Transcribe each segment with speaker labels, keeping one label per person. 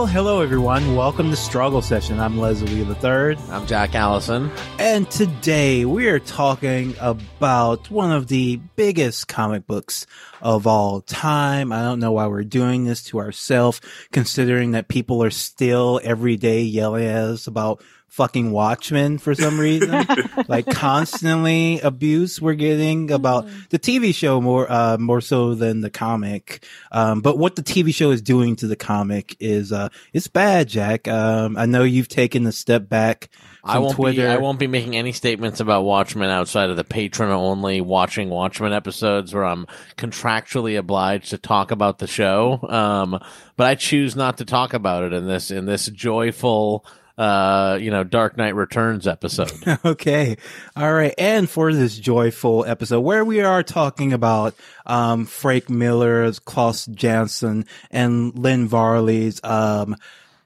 Speaker 1: Well, hello everyone. Welcome to Struggle Session. I'm Leslie the Third,
Speaker 2: I'm Jack Allison.
Speaker 1: and today we are talking about one of the biggest comic books of all time. I don't know why we're doing this to ourselves, considering that people are still every day yelling at us about fucking Watchmen for some reason. like constantly abuse we're getting about the TV show more, uh, more so than the comic. Um, but what the TV show is doing to the comic is, uh, it's bad, Jack. Um, I know you've taken a step back from
Speaker 2: I won't
Speaker 1: Twitter.
Speaker 2: be I won't be making any statements about Watchmen outside of the Patreon only watching Watchmen episodes where I'm contractually obliged to talk about the show. Um, but I choose not to talk about it in this in this joyful uh, you know, Dark Knight Returns episode.
Speaker 1: Okay. All right. And for this joyful episode where we are talking about, um, Frank Miller's, Klaus Janson and Lynn Varley's, um,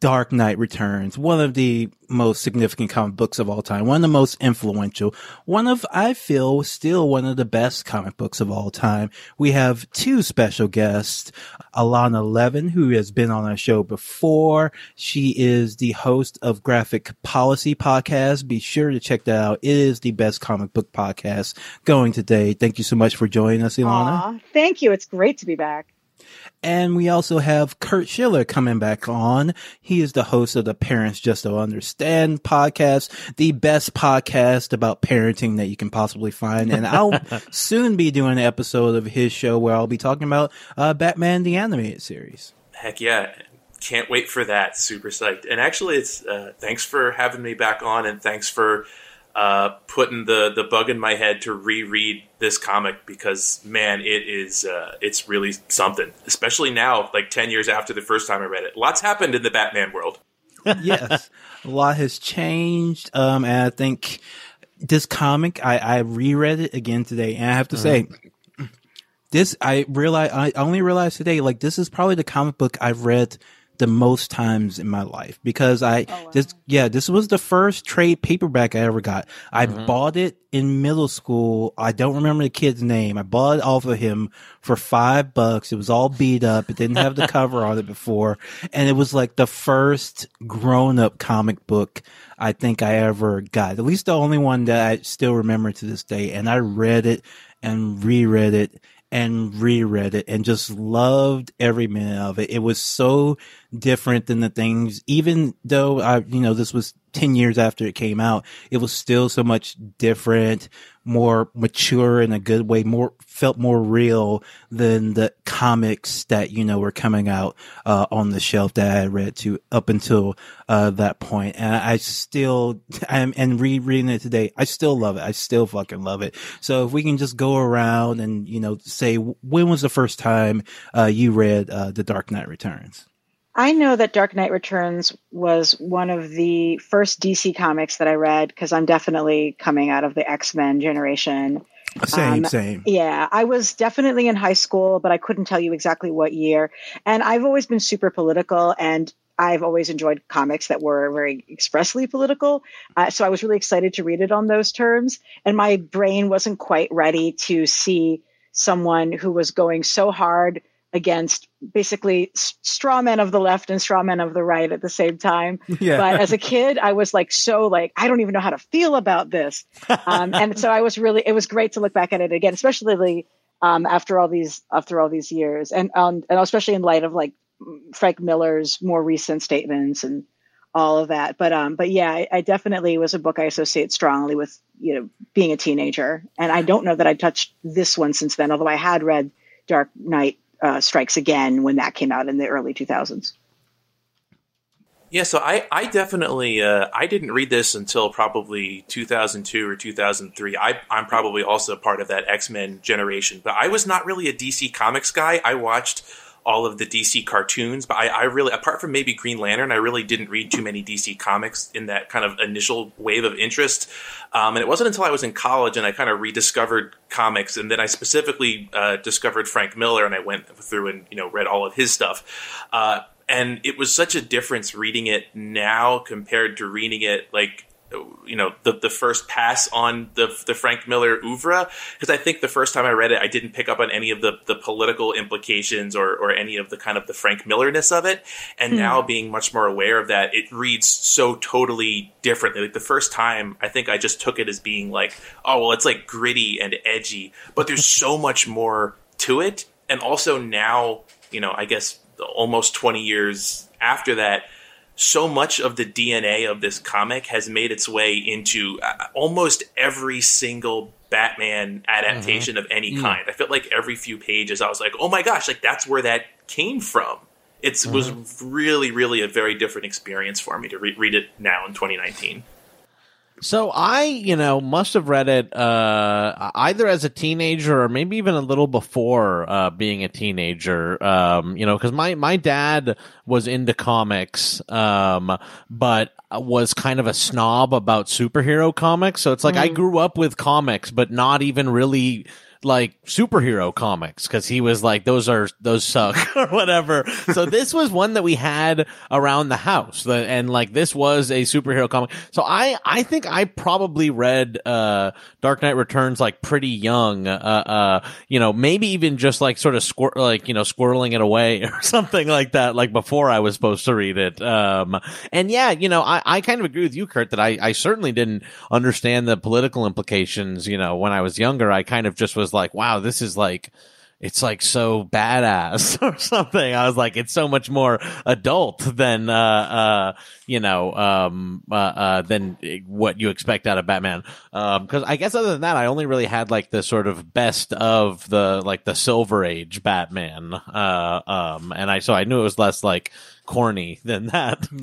Speaker 1: Dark Knight Returns, one of the most significant comic books of all time, one of the most influential, one of, I feel, still one of the best comic books of all time. We have two special guests, Elana Levin, who has been on our show before. She is the host of Graphic Policy Podcast. Be sure to check that out. It is the best comic book podcast going today. Thank you so much for joining us, Elana.
Speaker 3: Aw, thank you. It's great to be back.
Speaker 1: And we also have Kurt Schiller coming back on. He is the host of the Parents Just Don't Understand podcast, the best podcast about parenting that you can possibly find. And I'll soon be doing an episode of his show where I'll be talking about uh, Batman the Animated Series.
Speaker 4: Heck yeah. Can't wait for that. Super psyched. And actually, it's uh, thanks for having me back on, and thanks for uh, putting the, the bug in my head to reread this comic because, man, it is uh, it's really something. Especially now, like 10 years after the first time I read it. Lots happened in the Batman world.
Speaker 1: yes, a lot has changed. Um, and I think this comic, I, I reread it again today, and I have to say, this I realize I only realized today, like this is probably the comic book I've read the most times in my life because I oh,
Speaker 3: wow.
Speaker 1: this yeah this was the first trade paperback I ever got. I mm-hmm. bought it in middle school. I don't remember the kid's name. I bought it off of him for five bucks. It was all beat up. It didn't have the cover on it before, and it was like the first grown up comic book I think I ever got. At least the only one that I still remember to this day. And I read it and reread it and reread it and just loved every minute of it. It was so different than the things, even though I, you know, this was 10 years after it came out, it was still so much different, more mature in a good way, more, felt more real than the comics that, you know, were coming out, uh, on the shelf that I read to up until, uh, that point. And I still, I'm, and rereading it today, I still love it. I still fucking love it. So if we can just go around and, you know, say, when was the first time, uh, you read, uh, The Dark Knight Returns?
Speaker 3: I know that Dark Knight Returns was one of the first DC comics that I read because I'm definitely coming out of the X Men generation.
Speaker 1: Same,
Speaker 3: Um,
Speaker 1: same.
Speaker 3: Yeah, I was definitely in high school, but I couldn't tell you exactly what year. And I've always been super political and I've always enjoyed comics that were very expressly political. Uh, so I was really excited to read it on those terms. And my brain wasn't quite ready to see someone who was going so hard against basically straw men of the left and straw men of the right at the same time.
Speaker 1: Yeah.
Speaker 3: But as a kid, I was like, so like, I don't even know how to feel about this. Um, and so I was really, it was great to look back at it again, especially um, after all these, after all these years and, um, and especially in light of like Frank Miller's more recent statements and all of that. But, um, but yeah, I, I definitely was a book I associate strongly with, you know, being a teenager. And I don't know that I touched this one since then, although I had read Dark Knight uh, Strikes Again when that came out in the early 2000s.
Speaker 4: Yeah, so I, I definitely uh, I didn't read this until probably 2002 or 2003. I, I'm probably also part of that X Men generation, but I was not really a DC Comics guy. I watched all of the DC cartoons, but I, I really, apart from maybe Green Lantern, I really didn't read too many DC comics in that kind of initial wave of interest. Um, and it wasn't until I was in college and I kind of rediscovered comics, and then I specifically uh, discovered Frank Miller, and I went through and you know read all of his stuff. Uh, and it was such a difference reading it now compared to reading it like you know the the first pass on the the Frank Miller oeuvre because I think the first time I read it I didn't pick up on any of the the political implications or or any of the kind of the Frank Millerness of it. And mm. now being much more aware of that it reads so totally differently. Like the first time I think I just took it as being like oh well it's like gritty and edgy but there's so much more to it. And also now you know I guess almost 20 years after that so much of the DNA of this comic has made its way into uh, almost every single Batman adaptation mm-hmm. of any mm. kind. I felt like every few pages I was like, "Oh my gosh, like that's where that came from." It mm-hmm. was really really a very different experience for me to re- read it now in 2019.
Speaker 2: So I, you know, must have read it uh, either as a teenager or maybe even a little before uh, being a teenager. Um, you know, because my my dad was into comics, um, but was kind of a snob about superhero comics. So it's like mm. I grew up with comics, but not even really like superhero comics because he was like those are those suck or whatever. So this was one that we had around the house and like this was a superhero comic. So i i think i probably read uh dark knight returns like pretty young uh uh you know maybe even just like sort of squir- like you know squirreling it away or something like that like before i was supposed to read it. Um and yeah you know i i kind of agree with you kurt that i i certainly didn't understand the political implications you know when i was younger. I kind of just was like, wow, this is like, it's like so badass or something. I was like, it's so much more adult than, uh, uh, you know, um, uh, uh, than what you expect out of Batman. Um, cause I guess other than that, I only really had like the sort of best of the, like the silver age Batman. Uh, um, and I, so I knew it was less like corny than that.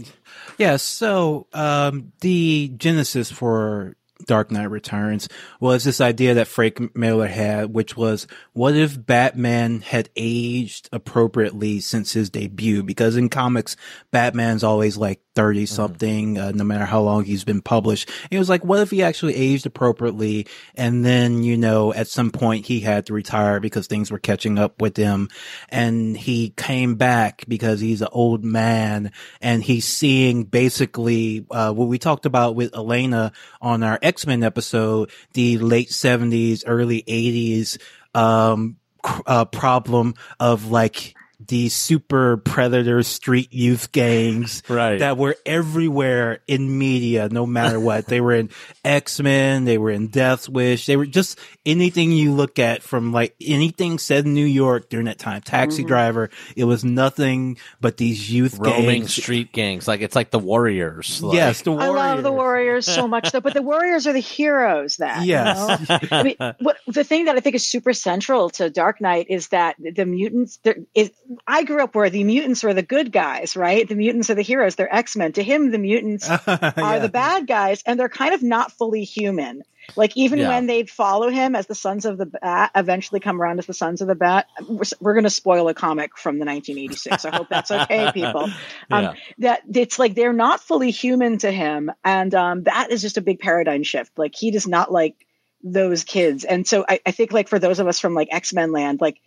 Speaker 1: Yeah. So, um, the genesis for Dark Knight Returns was this idea that Frank Miller had, which was what if Batman had aged appropriately since his debut? Because in comics, Batman's always like 30 mm-hmm. something, mm-hmm. uh, no matter how long he's been published. And it was like, what if he actually aged appropriately? And then, you know, at some point he had to retire because things were catching up with him. And he came back because he's an old man and he's seeing basically, uh, what we talked about with Elena on our X-Men episode, the late seventies, early eighties, um, uh, problem of like these super predator street youth gangs
Speaker 2: right.
Speaker 1: that were everywhere in media, no matter what. they were in X Men, they were in Death Wish, they were just anything you look at from like anything said in New York during that time. Taxi mm-hmm. Driver, it was nothing but these youth
Speaker 2: roaming
Speaker 1: gangs.
Speaker 2: street gangs. Like it's like the Warriors.
Speaker 1: Like. Yes, the Warriors.
Speaker 3: I love the Warriors so much, though. But the Warriors are the heroes. That
Speaker 1: yes.
Speaker 3: You know? I mean, what the thing that I think is super central to Dark Knight is that the mutants. There is I grew up where the mutants were the good guys, right? The mutants are the heroes. They're X Men. To him, the mutants yeah. are the bad guys, and they're kind of not fully human. Like even yeah. when they follow him as the Sons of the Bat, eventually come around as the Sons of the Bat. We're, we're going to spoil a comic from the 1986. I hope that's okay, people. Um, yeah. That it's like they're not fully human to him, and um, that is just a big paradigm shift. Like he does not like those kids, and so I, I think like for those of us from like X Men land, like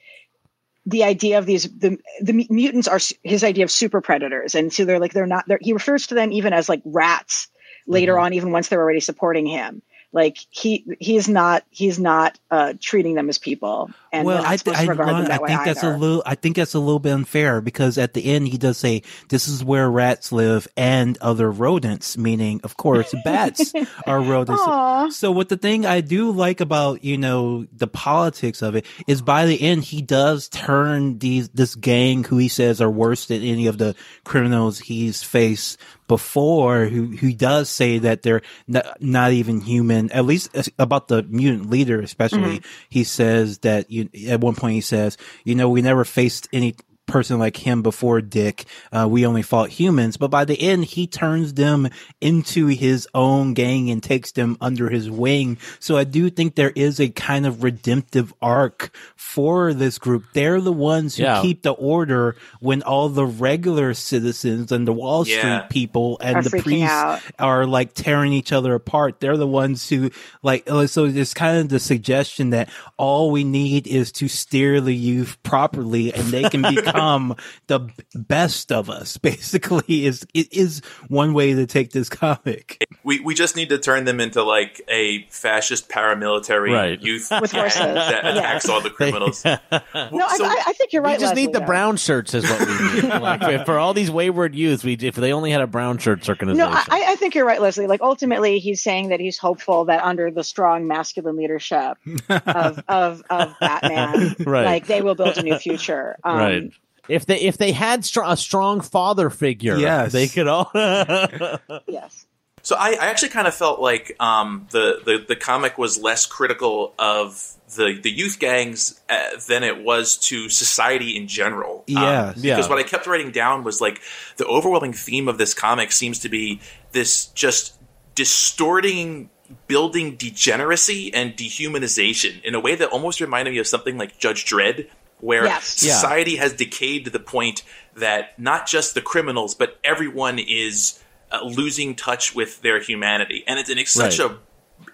Speaker 3: the idea of these the the mutants are his idea of super predators and so they're like they're not they're, he refers to them even as like rats later mm-hmm. on even once they're already supporting him like he he's not he's not uh, treating them as people. And well, I, th- I,
Speaker 1: I think that's a little I think that's a little bit unfair because at the end he does say this is where rats live and other rodents, meaning of course bats are rodents. Aww. So what the thing I do like about you know the politics of it is by the end he does turn these this gang who he says are worse than any of the criminals he's faced before who who does say that they're not, not even human at least about the mutant leader especially mm-hmm. he says that you at one point he says you know we never faced any person like him before Dick. Uh, we only fought humans, but by the end, he turns them into his own gang and takes them under his wing. So I do think there is a kind of redemptive arc for this group. They're the ones who yeah. keep the order when all the regular citizens and the Wall Street yeah. people and
Speaker 3: are
Speaker 1: the priests
Speaker 3: out.
Speaker 1: are like tearing each other apart. They're the ones who like, uh, so it's kind of the suggestion that all we need is to steer the youth properly and they can become become the best of us. Basically, is it is one way to take this comic.
Speaker 4: we, we just need to turn them into like a fascist paramilitary
Speaker 2: Right.
Speaker 4: youth
Speaker 3: With
Speaker 4: gang
Speaker 3: horses.
Speaker 4: that
Speaker 3: Yeah.
Speaker 4: attacks all the criminals.
Speaker 3: No, I,
Speaker 4: So-
Speaker 3: I, I think you're right
Speaker 2: We
Speaker 3: right.
Speaker 2: just need the
Speaker 3: though.
Speaker 2: brown shirts, is what we need. like, for- for all these wayward youth, we if they only had a brown shirts organization.
Speaker 3: No, I, I think you're right, Leslie. Like ultimately, he's saying that he's hopeful that under the strong masculine leadership of of, of Batman,
Speaker 2: Right.
Speaker 3: like they will build a new future. Um,
Speaker 2: right. If they if they had str- a strong father figure,
Speaker 1: Yes.
Speaker 2: they could all.
Speaker 3: Yes.
Speaker 4: So I, I actually kind of felt like um, the, the the comic was less critical of the the youth gangs uh, than it was to society in general. Um,
Speaker 1: Yes.
Speaker 2: Yeah.
Speaker 4: Because what I kept writing down was like the overwhelming theme of this comic seems to be this just distorting building degeneracy and dehumanization in a way that almost reminded me of something like Judge Dredd, where
Speaker 3: Yes.
Speaker 2: Yeah.
Speaker 4: society has decayed to the point that not just the criminals, but everyone is uh, losing touch with their humanity, and it's, and it's such
Speaker 2: Right.
Speaker 4: a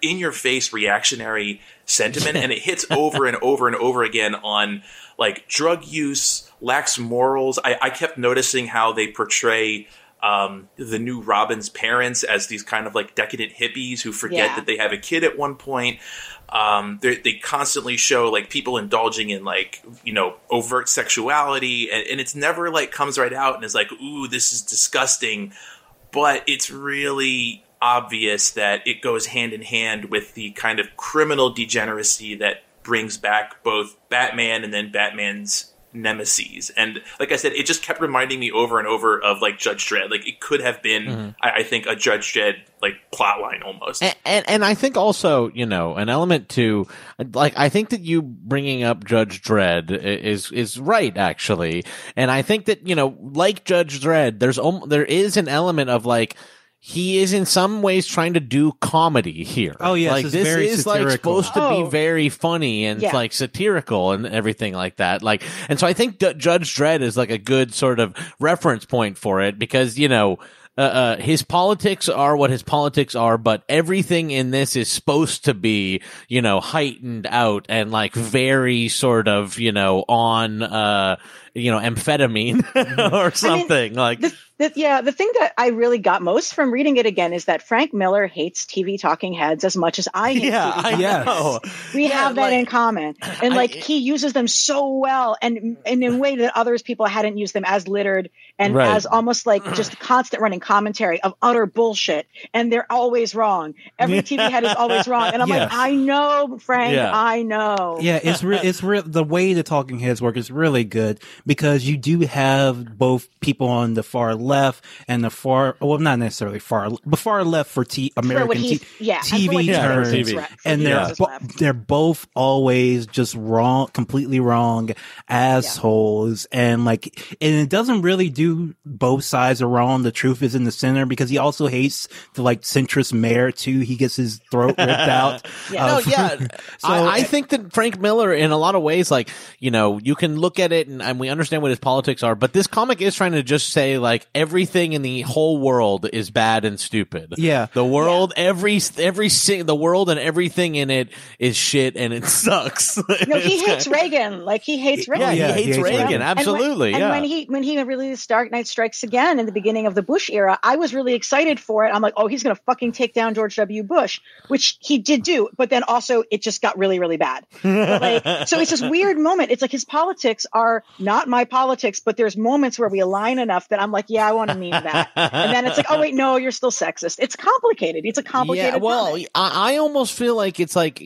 Speaker 4: in your face reactionary sentiment, and it hits over and over and over again on like drug use, lax morals. I, I kept noticing how they portray. Um, the new Robin's parents as these kind of like decadent hippies who forget
Speaker 3: Yeah.
Speaker 4: that they have a kid at one point. Um, they constantly show like people indulging in like you know overt sexuality, and, and it's never like comes right out and is like, ooh, this is disgusting. But it's really obvious that it goes hand in hand with the kind of criminal degeneracy that brings back both Batman and then Batman's nemesis. And like I said, it just kept reminding me over and over of like Judge Dredd. Like it could have been, mm-hmm. I, I think, a Judge Dredd like plot line almost.
Speaker 2: and, and and I think also you know an element to like I think that you bringing up Judge Dredd is is right actually, and I think that you know like Judge Dredd, there's om- there is an element of like. He is in some ways trying to do comedy here.
Speaker 1: Oh, yeah,
Speaker 2: like
Speaker 1: it's
Speaker 2: this
Speaker 1: very
Speaker 2: is like supposed to
Speaker 3: Oh.
Speaker 2: be very funny and
Speaker 3: Yeah.
Speaker 2: like satirical and everything like that. Like, and so I think D- Judge Dredd is like a good sort of reference point for it because you know uh, uh, his politics are what his politics are, but everything in this is supposed to be, you know, heightened out and like very sort of, you know, on, uh, you know, amphetamine mm-hmm. or something like.
Speaker 3: The, the, yeah, the thing that I really got most from reading it again is that Frank Miller hates TV talking heads as much as I hate
Speaker 2: yeah,
Speaker 3: TV
Speaker 2: I
Speaker 1: Yes.
Speaker 2: know.
Speaker 3: we
Speaker 2: Yeah,
Speaker 3: have that
Speaker 2: like-
Speaker 3: in common and
Speaker 2: I-
Speaker 3: like he uses them so well and, and in a way that others people hadn't used them as littered and
Speaker 2: Right.
Speaker 3: as almost like just constant running commentary of utter bullshit and they're always wrong every tv head is always wrong and i'm
Speaker 1: Yes.
Speaker 3: like i know frank
Speaker 2: Yeah.
Speaker 3: i know
Speaker 1: Yeah, it's re- it's re- the way the talking heads work is really good because you do have both people on the far left and the far well not necessarily far but far left for t- American
Speaker 3: what
Speaker 1: t-
Speaker 3: yeah,
Speaker 1: TV
Speaker 3: what he
Speaker 2: Yeah,
Speaker 1: terms,
Speaker 2: TV.
Speaker 1: and they're
Speaker 3: thinks is
Speaker 1: bo- they're both always just wrong, completely wrong assholes, and like, and it doesn't really do both sides are wrong. The truth is in the center because he also hates the like centrist mayor too. He gets his throat ripped out.
Speaker 3: Yeah.
Speaker 2: No,
Speaker 1: Uh,
Speaker 2: yeah.
Speaker 1: so
Speaker 2: I, I think that Frank Miller, in a lot of ways, like, you know, you can look at it and, and we understand what his politics are, but this comic is trying to just say, like, everything in the whole world is bad and stupid.
Speaker 1: Yeah.
Speaker 2: The world, every, every, si- the world and everything in it is shit and it sucks.
Speaker 3: no he hates
Speaker 2: kinda-
Speaker 3: reagan like he hates reagan
Speaker 2: Yeah,
Speaker 1: Yeah,
Speaker 2: he
Speaker 1: he
Speaker 2: hates
Speaker 1: hates
Speaker 2: Reagan.
Speaker 1: Reagan.
Speaker 3: And when-
Speaker 2: Absolutely.
Speaker 3: And
Speaker 2: yeah.
Speaker 3: when he when he released Dark Knight Strikes Again in the beginning of the Bush era, I was really excited for it. I'm like, oh, he's gonna fucking take down George W. Bush, which he did do, but then also it just got really, really bad. But like, so it's this weird moment. It's like his politics are not my politics, but there's moments where we align enough that I'm like, yeah, I want to mean that. And then it's like, oh wait, no, you're still sexist. It's complicated. It's a complicated.
Speaker 2: Yeah, well. I, I almost feel like it's like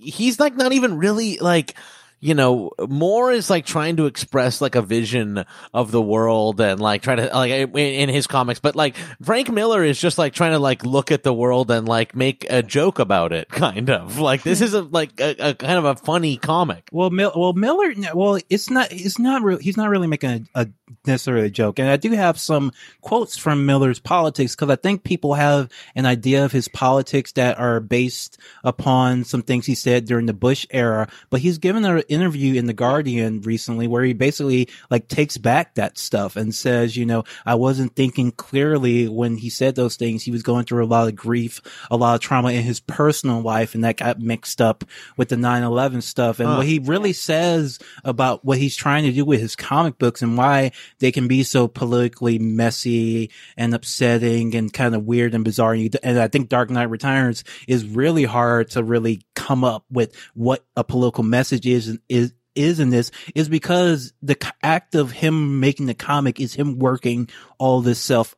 Speaker 2: he's like not even really like you know more is like trying to express like a vision of the world and like try to like in, his comics but like frank miller is just like trying to like look at the world and like make a joke about it kind of like this is a like a, a kind of a funny comic
Speaker 1: Well, Mil- well, Miller. Well, it's not. It's not. Re- he's not really making a, a necessarily a joke. And I do have some quotes from Miller's politics because I think people have an idea of his politics that are based upon some things he said during the Bush era. But he's given a interview in the Guardian recently where he basically like takes back that stuff and says, you know, I wasn't thinking clearly when he said those things. He was going through a lot of grief, a lot of trauma in his personal life, and that got mixed up with the 9/11 stuff. And
Speaker 2: Huh.
Speaker 1: what he really says about what he's trying to do with his comic books and why they can be so politically messy and upsetting and kind of weird and bizarre. And you- And I think Dark Knight Returns is really hard to really come up with what a political message is and is is in this is because the act of him making the comic is him working all this self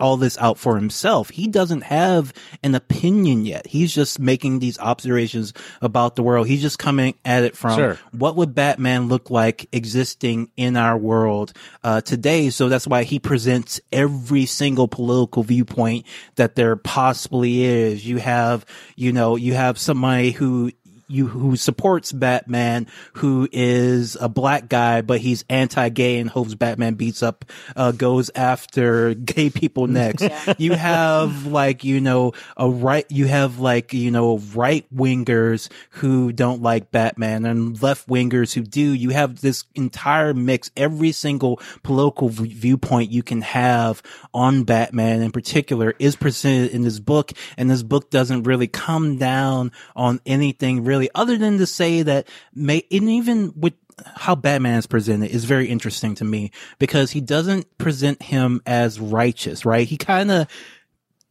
Speaker 1: all this out for himself. He doesn't have an opinion yet. He's just making these observations about the world. He's just coming at it from
Speaker 2: Sure.
Speaker 1: what would Batman look like existing in our world uh, today. So that's why he presents every single political viewpoint that there possibly is. You have, you know, you have somebody who you who supports Batman, who is a black guy, but he's anti-gay and hopes Batman beats up, uh, goes after gay people next. You have like, you know, a right, you have like, you know, right wingers who don't like Batman and left wingers who do. You have this entire mix, every single political v- viewpoint you can have on Batman in particular is presented in this book. And this book doesn't really come down on anything really other than to say that may, and even with how Batman is presented is very interesting to me because he doesn't present him as righteous, right? He kind of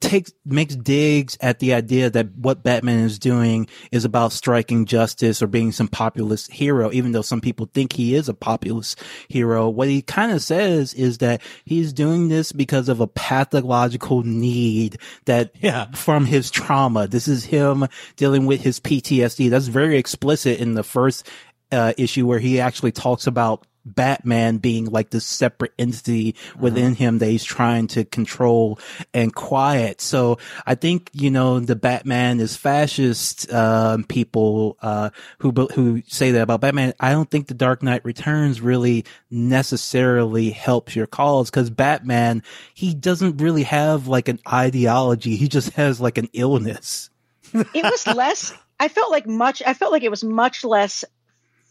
Speaker 1: takes makes digs at the idea that what Batman is doing is about striking justice or being some populist hero, even though some people think he is a populist hero. What he kind of says is that he's doing this because of a pathological need that
Speaker 2: Yeah.
Speaker 1: from his trauma. This is him dealing with his PTSD. That's very explicit in the first uh, issue where he actually talks about Batman being like this separate entity within him that he's trying to control and quiet. So I think, you know, the Batman is fascist, um, people, uh, who, who say that about Batman. I don't think the Dark Knight Returns really necessarily helps your cause because Batman, he doesn't really have like an ideology. He just has like an illness.
Speaker 3: it was less i felt like much i felt like it was much less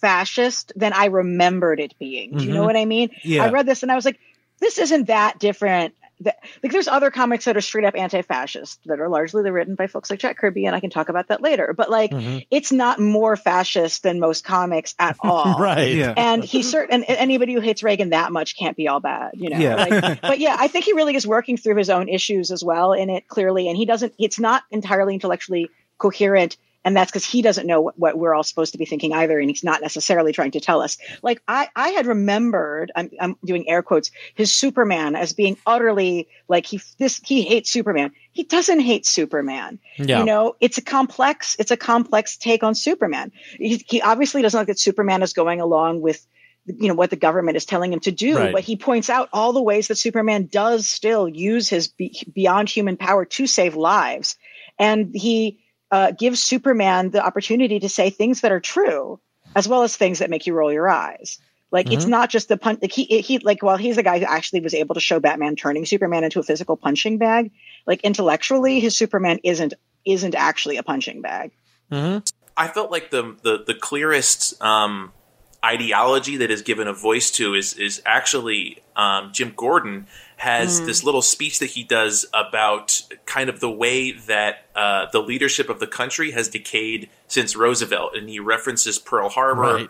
Speaker 3: fascist than i remembered it being do you know
Speaker 1: Mhm.
Speaker 3: what i mean
Speaker 1: Yeah.
Speaker 3: i read this and i was like this isn't that different That- like there's other comics that are straight up anti-fascist that are largely written by folks like jack kirby and i can talk about that later but like
Speaker 2: Mhm.
Speaker 3: it's not more fascist than most comics at all
Speaker 2: right.
Speaker 1: Yeah.
Speaker 3: and he certain and anybody who hates Reagan that much can't be all bad, you know.
Speaker 1: Yeah.
Speaker 3: Like, but yeah, I think he really is working through his own issues as well in it clearly, and he doesn't. It's not entirely intellectually coherent, and that's because he doesn't know what, what we're all supposed to be thinking either, and he's not necessarily trying to tell us. Like I, I had remembered, I'm, I'm doing air quotes, his Superman as being utterly like he this he hates Superman. He doesn't hate Superman.
Speaker 2: Yeah.
Speaker 3: You know, it's a complex, it's a complex take on Superman. He, he obviously doesn't think that Superman is going along with, you know, what the government is telling him to do.
Speaker 2: Right.
Speaker 3: But he points out all the ways that Superman does still use his be- beyond human power to save lives, and he uh, gives Superman the opportunity to say things that are true, as well as things that make you roll your eyes. Like it's not just the punch. Like he, he, like while he's the guy who actually was able to show Batman turning Superman into a physical punching bag. Like intellectually, his Superman isn't isn't actually a punching bag.
Speaker 4: I felt like the the, the clearest um, ideology that is given a voice to is is actually um, Jim Gordon has this little speech that he does about kind of the way that uh, the leadership of the country has decayed since Roosevelt, and he references Pearl Harbor
Speaker 2: Right.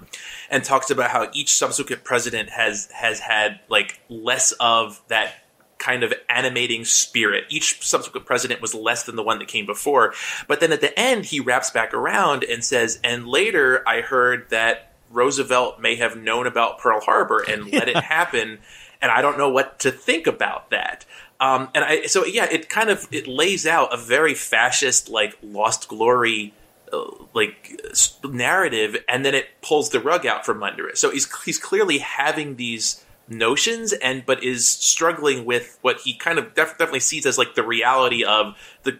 Speaker 4: and talks about how each subsequent president has has had like less of that kind of animating spirit. Each subsequent president was less than the one that came before. But then at the end, he wraps back around and says, and later I heard that Roosevelt may have known about Pearl Harbor and let it happen. And I don't know what to think about that. Um, and I, so yeah, it kind of, it lays out a very fascist, like lost glory, uh, like narrative, and then it pulls the rug out from under it. So he's, he's clearly having these notions and but is struggling with what he kind of def- definitely sees as like the reality of the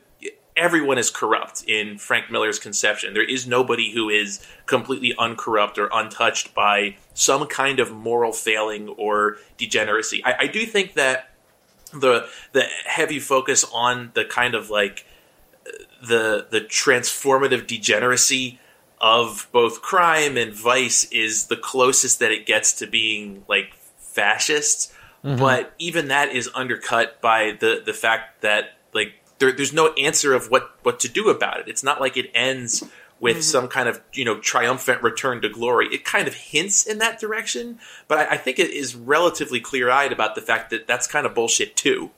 Speaker 4: everyone is corrupt in Frank Miller's conception. There is nobody who is completely uncorrupt or untouched by some kind of moral failing or degeneracy. I, I do think that the the heavy focus on the kind of like the the transformative degeneracy of both crime and vice is the closest that it gets to being like fascist. Mm-hmm. But even that is undercut by the the fact that like there, there's no answer of what what to do about it. It's not like it ends with mm-hmm. some kind of you know triumphant return to glory. It kind of hints in that direction, but I, I think it is relatively clear eyed about the fact that that's kind of bullshit too.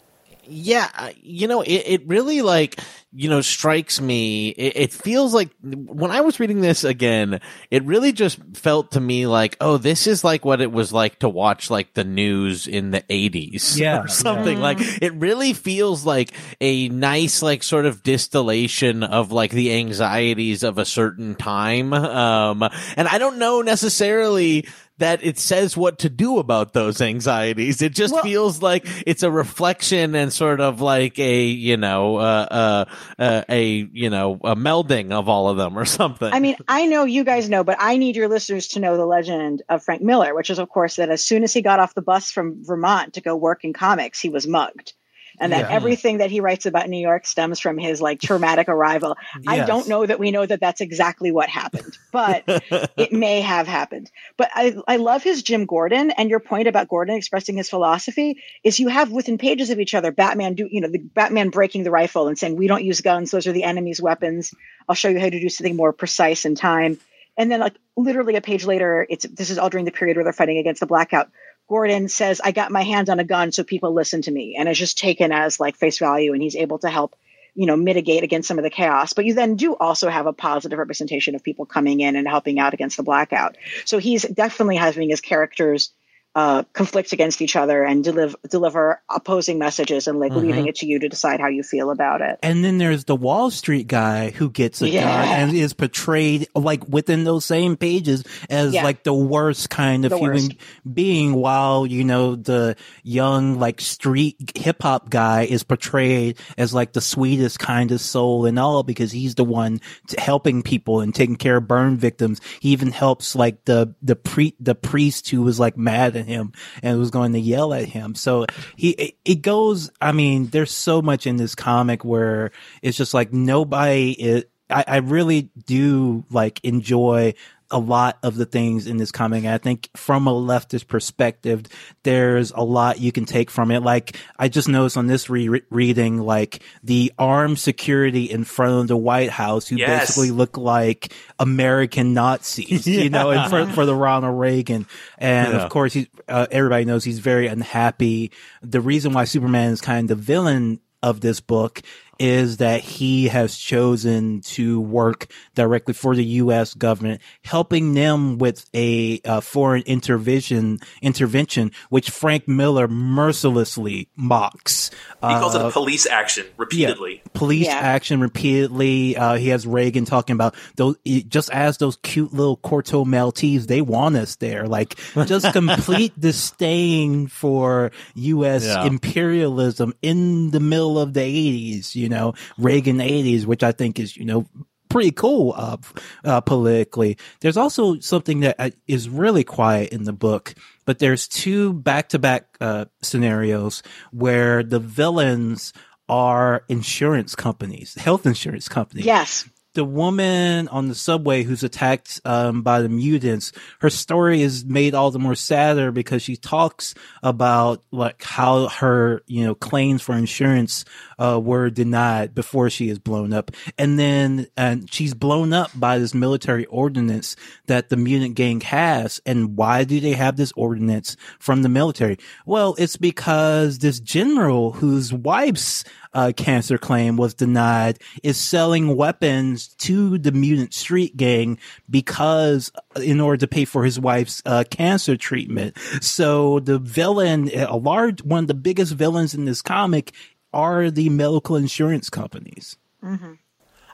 Speaker 2: Yeah, you know, it, it really like you know, strikes me. It, it, feels like when I was reading this again, it really just felt to me like, oh, this is like what it was like to watch like the news in the 80s
Speaker 1: yeah,
Speaker 2: or something.
Speaker 1: Yeah.
Speaker 2: Like it really feels like a nice, like sort of distillation of like the anxieties of a certain time. Um, and I don't know necessarily that it says what to do about those anxieties. It just well, feels like it's a reflection and sort of like a, you know, uh, uh, uh, a you know a melding of all of them or something.
Speaker 3: I mean, I know you guys know, but I need your listeners to know the legend of Frank Miller, which is of course that as soon as he got off the bus from Vermont to go work in comics, he was mugged and that yeah. everything that he writes about New York stems from his like traumatic arrival. Yes. I don't know that we know that that's exactly what happened, but it may have happened. But I, I love his Jim Gordon and your point about Gordon expressing his philosophy is you have within pages of each other Batman do you know the Batman breaking the rifle and saying we don't use guns those are the enemy's weapons. I'll show you how to do something more precise in time. And then like literally a page later, it's this is all during the period where they're fighting against the blackout. Gordon says, I got my hands on a gun, so people listen to me. And it's just taken as like face value, and he's able to help, you know, mitigate against some of the chaos. But you then do also have a positive representation of people coming in and helping out against the blackout. So he's definitely having his characters uh, conflict against each other and deliver deliver opposing messages and like mm-hmm. leaving it to you to decide how you feel about it.
Speaker 1: And then there's the Wall Street guy who gets a yeah. gun and is portrayed like within those same pages as yeah. like the worst kind of the human worst. being, while you know the young like street hip hop guy is portrayed as like the sweetest kind of soul and all because he's the one helping people and taking care of burn victims. He even helps like the the pre the priest who was like mad at him and was going to yell at him. So he, it, goes, I mean, there's so much in this comic where it's just like nobody is, I, I really do like enjoy a lot of the things in this comic. I think from a leftist perspective, there's a lot you can take from it. Like I just noticed on this re- reading, like the armed security in front of the White House who yes. basically look like American Nazis, yeah. you know, in front for the Ronald Reagan. And yeah. of course, he, uh, everybody knows he's very unhappy. The reason why Superman is kind of the villain of this book is that he has chosen to work directly for the U.S. government, helping them with a uh, foreign intervention, intervention, which Frank Miller mercilessly mocks.
Speaker 4: He calls uh, it a police action repeatedly.
Speaker 1: Yeah, police yeah. action repeatedly. Uh, he has Reagan talking about those, just as those cute little Corto Maltese, they want us there. Like just complete disdain for U.S. Yeah. imperialism in the middle of the 80s you know, Reagan 80s, which I think is, you know, pretty cool uh, uh, politically. There's also something that uh, really quiet in the book, but there's two back to back scenarios where the villains are insurance companies, health insurance companies.
Speaker 3: Yes
Speaker 1: the woman on the subway who's attacked um, by the mutants, her story is made all the more sadder because she talks about like how her you know claims for insurance uh, were denied before she is blown up, and then and she's blown up by this military ordinance that the mutant gang has. And why do they have this ordinance from the military? Well, it's because this general whose wife's uh, cancer claim was denied is selling weapons to the mutant street gang because uh, in order to pay for his wife's uh, cancer treatment. So the villain, a large, one of the biggest villains in this comic are the medical insurance companies.
Speaker 3: Mm-hmm.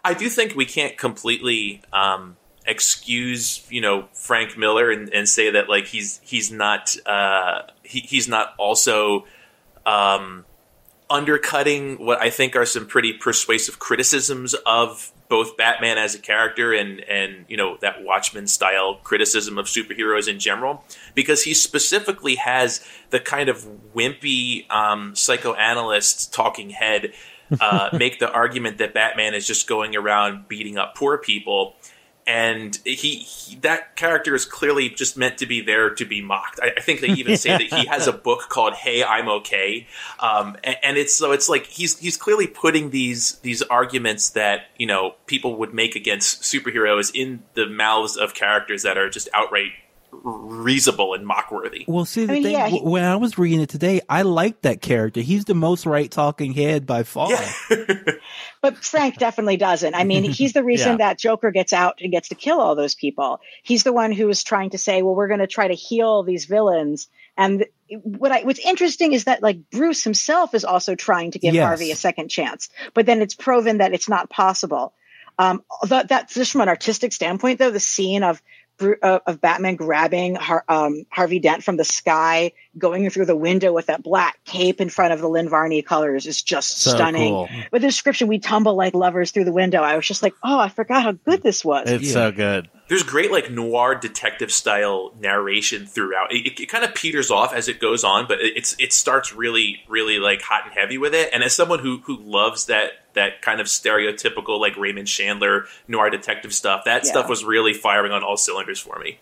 Speaker 4: I do think we can't completely um, excuse, you know, Frank Miller and, and, say that like he's he's not uh, he, he's not also um, undercutting what I think are some pretty persuasive criticisms of both Batman as a character and and you know that Watchmen style criticism of superheroes in general because he specifically has the kind of wimpy um, psychoanalyst talking head uh, make the argument that Batman is just going around beating up poor people and he, he, that character is clearly just meant to be there to be mocked. I, I think they even say that he has a book called "Hey, I'm Okay," um, and, and, it's so it's like he's he's clearly putting these these arguments that you know people would make against superheroes in the mouths of characters that are just outright reasonable and mockworthy.
Speaker 1: Well, see, the I mean, thing, yeah, he, when I was reading it today, I liked that character. He's the most right talking head by far. Yeah.
Speaker 3: but Frank definitely doesn't. I mean, he's the reason yeah. that Joker gets out and gets to kill all those people. He's the one who is trying to say, well, we're going to try to heal these villains. And what I, what's interesting is that like Bruce himself is also trying to give yes. Harvey a second chance, but then it's proven that it's not possible. Um, that, that's just from an artistic standpoint, though, the scene of of Batman grabbing Har- um, Harvey Dent from the sky, going through the window with that black cape in front of the Lynn Varley colors is just so stunning. Cool. With the description, we tumble like lovers through the window. I was just like, oh, I forgot how good this was.
Speaker 2: It's yeah. so good
Speaker 4: there's great like noir detective style narration throughout. It, it, it, kind of peters off as it goes on, but it, it's it starts really really like hot and heavy with it. And as someone who who loves that that kind of stereotypical like Raymond Chandler noir detective stuff, that yeah. stuff was really firing on all cylinders for me.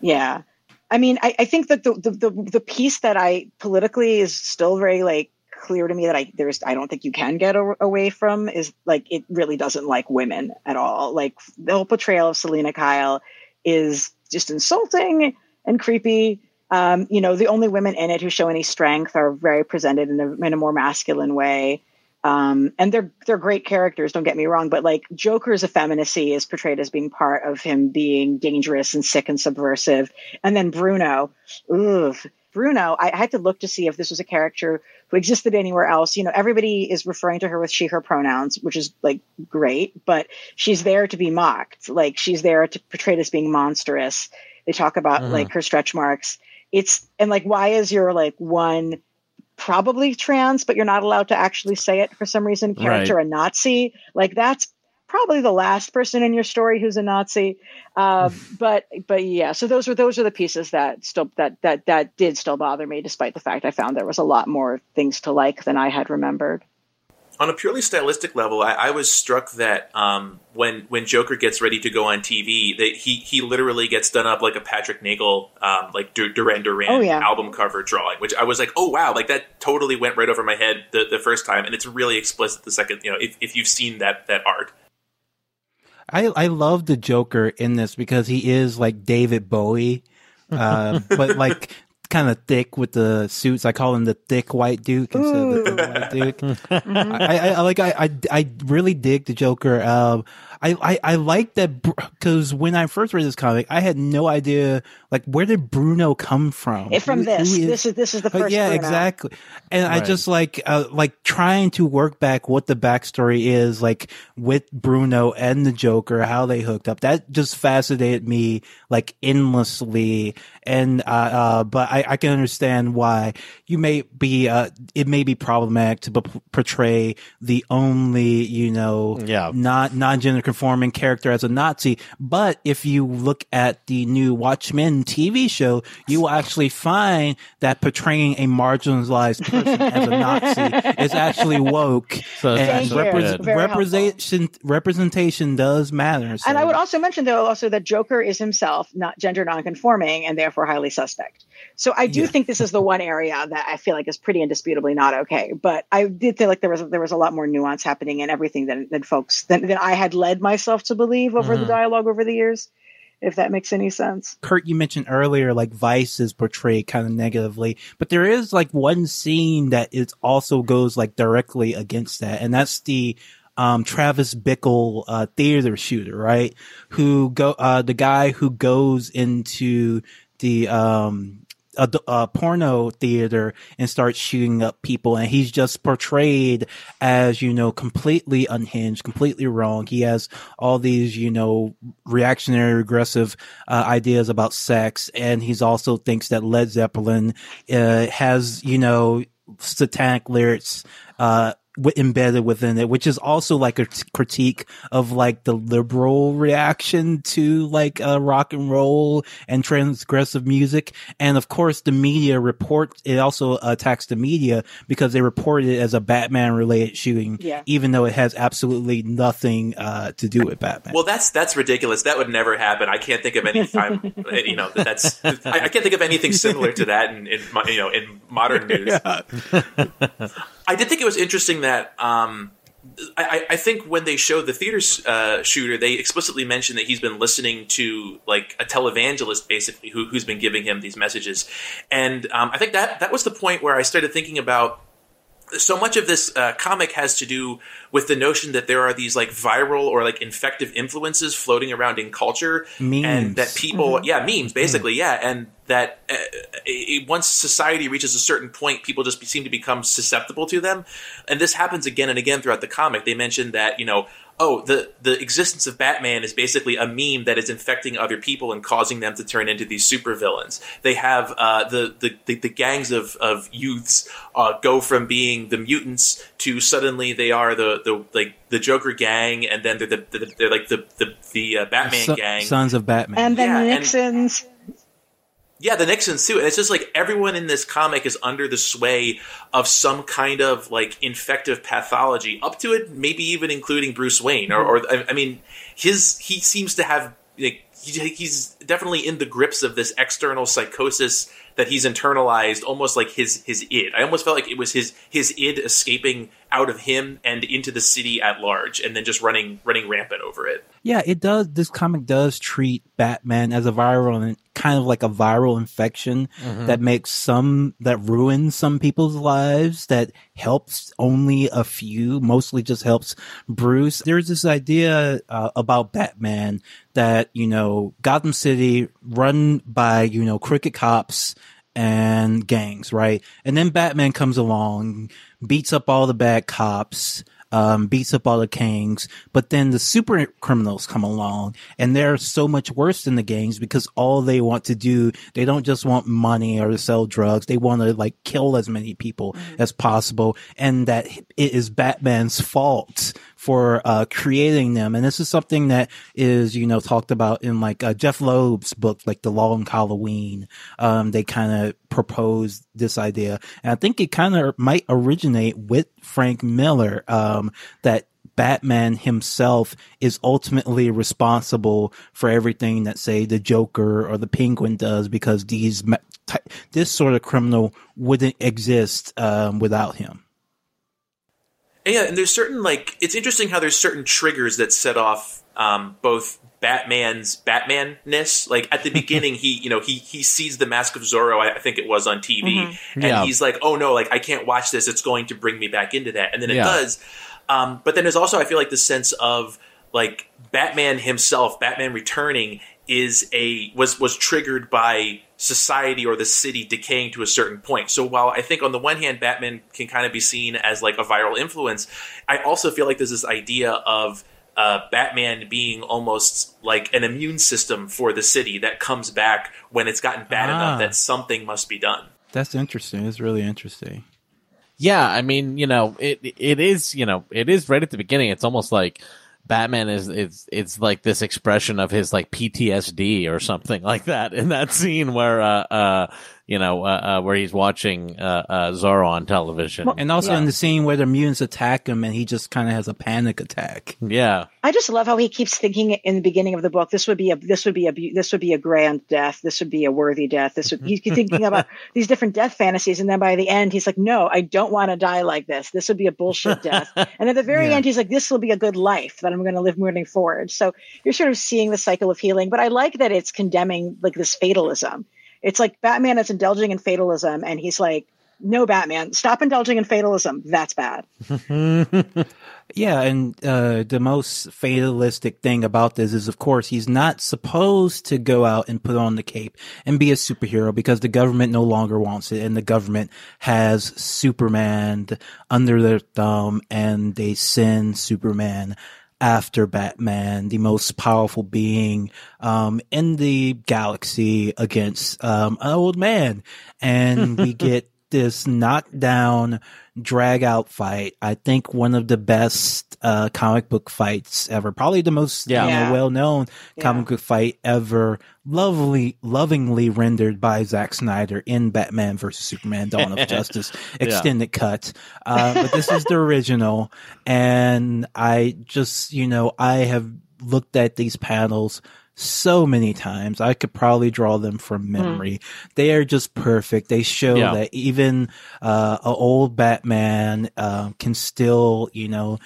Speaker 3: Yeah. I mean, I, I think that the, the, the the piece that I politically is still very like clear to me that I there's I don't think you can get a, away from is like it really doesn't like women at all. Like the whole portrayal of Selina Kyle is just insulting and creepy. Um, you know, the only women in it who show any strength are very presented in a, in a more masculine way. Um, and they're they're great characters. Don't get me wrong, but like Joker's effeminacy is portrayed as being part of him being dangerous and sick and subversive. And then Bruno, ugh, Bruno, I, I had to look to see if this was a character who existed anywhere else. You know, everybody is referring to her with she, her pronouns, which is like great, but she's there to be mocked. Like she's there to portray as being monstrous. They talk about uh-huh. like her stretch marks. It's, and like, why is your like one probably trans, but you're not allowed to actually say it for some reason, character right. a Nazi? Like that's probably the last person in your story who's a Nazi. Uh, but but yeah, so those were those are the pieces that still that that that did still bother me, despite the fact I found there was a lot more things to like than I had remembered.
Speaker 4: On a purely stylistic level, I, I was struck that um, when when Joker gets ready to go on TV, that he he literally gets done up like a Patrick Nagel, um, like Duran Duran oh, yeah. album cover drawing, which I was like, oh wow, like that totally went right over my head the, the first time, and it's really explicit the second, you know, if, if you've seen that that art.
Speaker 1: I I love the Joker in this because he is like David Bowie, uh, but like kind of thick with the suits. I call him the thick white Duke instead of the white Duke. I, I, I, like I, I I really dig the Joker. Um, I, I, I like that because when I first read this comic, I had no idea like where did Bruno come from?
Speaker 3: It, from who, this, who is, this is this is the first.
Speaker 1: yeah,
Speaker 3: Bruno.
Speaker 1: exactly. And right. I just like uh, like trying to work back what the backstory is like with Bruno and the Joker, how they hooked up. That just fascinated me like endlessly. And uh, uh but I, I can understand why you may be uh it may be problematic to b- portray the only you know
Speaker 2: yeah
Speaker 1: not non gender conforming character as a Nazi. But if you look at the new Watchmen TV show, you will actually find that portraying a marginalized person as a Nazi is actually woke.
Speaker 3: So and
Speaker 1: representation representation does matter.
Speaker 3: So. And I would also mention though also that Joker is himself not gender nonconforming and therefore highly suspect. So I do yeah. think this is the one area that I feel like is pretty indisputably not okay. But I did feel like there was there was a lot more nuance happening in everything than, than folks than, than I had led myself to believe over mm-hmm. the dialogue over the years. If that makes any sense.
Speaker 1: Kurt, you mentioned earlier like Vice is portrayed kind of negatively, but there is like one scene that it also goes like directly against that, and that's the um, Travis Bickle, uh, theater shooter, right? Who go, uh, the guy who goes into the, um, a, a, porno theater and starts shooting up people. And he's just portrayed as you know completely unhinged completely wrong. He has all these you know reactionary regressive uh, ideas about sex. And he's also thinks that led zeppelin uh, has you know satanic lyrics uh, w- embedded within it, which is also like a t- critique of like the liberal reaction to like uh, rock and roll and transgressive music. And of course, the media report it also attacks the media because they report it as a Batman related shooting,
Speaker 3: Yeah.
Speaker 1: even though it has absolutely nothing uh, to do with Batman.
Speaker 4: Well, that's that's ridiculous. That would never happen. I can't think of any time. you know, that's. I, I can't think of anything similar to that in, in you know in modern news. I did think it was interesting that um, I, I think when they showed the theater uh, shooter, they explicitly mentioned that he's been listening to like a televangelist, basically, who, who's been giving him these messages, and um, I think that that was the point where I started thinking about so much of this uh, comic has to do with the notion that there are these like viral or like infective influences floating around in culture
Speaker 1: Memes.
Speaker 4: and that people yeah memes basically yeah and that uh, it, once society reaches a certain point people just seem to become susceptible to them. And this happens again and again throughout the comic. They mention that you know oh the the existence of batman is basically a meme that is infecting other people and causing them to turn into these supervillains they have uh, the, the, the the gangs of of youths uh, go from being the mutants to suddenly they are the the like the joker gang and then they're the, the they're like the the, the uh, batman
Speaker 1: So-
Speaker 4: gang
Speaker 1: Sons of Batman.
Speaker 3: And then
Speaker 4: Yeah,
Speaker 3: the
Speaker 4: and-
Speaker 3: Nixons.
Speaker 4: Yeah, the Nixons too. And it's just like everyone in this comic is under the sway of some kind of like infective pathology, up to it, maybe even including Bruce Wayne. Or, or I mean, his he seems to have like he, he's definitely in the grips of this external psychosis that he's internalized, almost like his his id. I almost felt like it was his his id escaping out of him and into the city at large, and then just running running rampant over it.
Speaker 1: Yeah, it does. This comic does treat Batman as a viral, kind of like a viral infection that makes some, that ruins some people's lives, that helps only a few, mostly just helps Bruce. There's this idea uh, about Batman that, you know, Gotham City run by, you know, crooked cops and gangs, right? And then Batman comes along, beats up all the bad cops, um, beats up all the gangs, but then the super criminals come along and they're so much worse than the gangs because all they want to do, they don't just want money or to sell drugs. They want to like kill as many people as possible. And that it is Batman's fault for, uh, creating them. And this is something that is, you know, talked about in like, uh, Jeph Loeb's book, like The Long Halloween. Um, they kind of proposed this idea. And I think it kind of might originate with Frank Miller, um, that Batman himself is ultimately responsible for everything that say the Joker or the Penguin does because these, this sort of criminal wouldn't exist, um, without him.
Speaker 4: And yeah, and there's certain like it's interesting how there's certain triggers that set off um, both Batman's Batman-ness. Like at the beginning, he you know he he sees the Mask of Zorro. I, I think it was on TV, and
Speaker 2: Yeah.
Speaker 4: he's like, "Oh no, like I can't watch this. It's going to bring me back into that." And then it
Speaker 2: Yeah.
Speaker 4: does. Um, but then there's also I feel like the sense of like Batman himself, Batman returning is a was was triggered by society or the city decaying to a certain point. So while I think on the one hand Batman can kind of be seen as like a viral influence, I also feel like there's this idea of uh, Batman being almost like an immune system for the city that comes back when it's gotten bad
Speaker 1: Ah.
Speaker 4: enough that something must be done.
Speaker 1: That's interesting. It's really interesting.
Speaker 2: Yeah, I mean, you know, it it is, you know, it is right at the beginning. It's almost like Batman is it's it's like this expression of his like PTSD or something like that in that scene where uh uh you know uh, uh where he's watching uh, uh Zorro on television.
Speaker 1: And also
Speaker 3: Yeah.
Speaker 1: in the scene where the mutants attack him and he just kind of has a panic attack.
Speaker 2: yeah.
Speaker 3: I just love how he keeps thinking in the beginning of the book. This would be a this would be a this would be a grand death. This would be a worthy death. This would he's thinking about these different death fantasies, and then by the end, he's like, "No, I don't want to die like this. This would be a bullshit death." and at the very
Speaker 1: Yeah.
Speaker 3: end, he's like, "This will be a good life that I'm going to live moving forward." So you're sort of seeing the cycle of healing. But I like that it's condemning like this fatalism. It's like Batman is indulging in fatalism, and he's like, "No, Batman, stop indulging in fatalism. That's bad."
Speaker 1: Yeah, and uh, the most fatalistic thing about this is, of course, he's not supposed to go out and put on the cape and be a superhero because the government no longer wants it, and the government has Superman under their thumb, and they send Superman after Batman, the most powerful being um, in the galaxy, against um, an old man, and we get this knockdown, drag out fight. I think one of the best uh, comic book fights ever. Probably the most
Speaker 2: Yeah.
Speaker 1: you know, well known
Speaker 3: Yeah.
Speaker 1: comic book fight ever. Lovely, lovingly rendered by Zack Snyder in Batman versus Superman: Dawn of Justice extended cut. Uh, but this is the original, and I just you know I have looked at these panels so many times. I could probably draw them from memory. They are just perfect. They show
Speaker 2: Yeah.
Speaker 1: that even uh, a old Batman uh, can still, you know,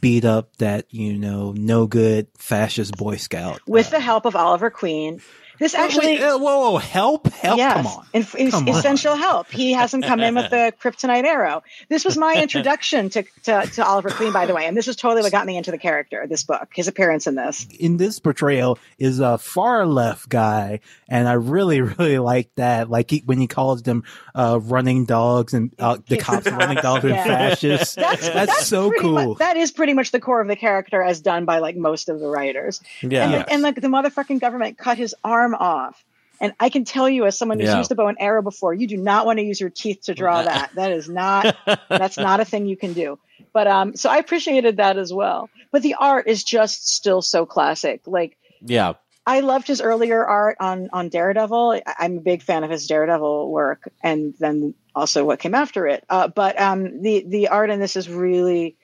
Speaker 1: beat up that you know no good fascist Boy Scout.
Speaker 3: with the help of Oliver Queen. This actually,
Speaker 1: Wait, uh, whoa, whoa, help, help!
Speaker 3: yes,
Speaker 1: Come on,
Speaker 3: in- in-
Speaker 1: Come on.
Speaker 3: essential help. He hasn't come in with the kryptonite arrow. This was my introduction to, to, to Oliver Queen, by the way, and this is totally what got me into the character. This book, his appearance in this.
Speaker 1: in this portrayal is a far left guy, and I really, really like that. Like he, when he calls them uh, running dogs and uh, the cops running dogs and fascists. That's, so cool.
Speaker 3: that is pretty much the core of the character, as done by like most of the writers.
Speaker 2: Yeah.
Speaker 3: and,
Speaker 1: Yes.
Speaker 3: and like the motherfucking government cut his arm off. And I can tell you, as someone who's
Speaker 2: Yeah.
Speaker 3: used a bow and arrow before, you do not want to use your teeth to draw that. That is not. that's not a thing you can do. But um, so I appreciated that as well. But the art is just still so classic. Like
Speaker 2: Yeah.
Speaker 3: I loved his earlier art on on Daredevil. I- I'm a big fan of his Daredevil work, and then also what came after it. Uh, but um, the the art in this is really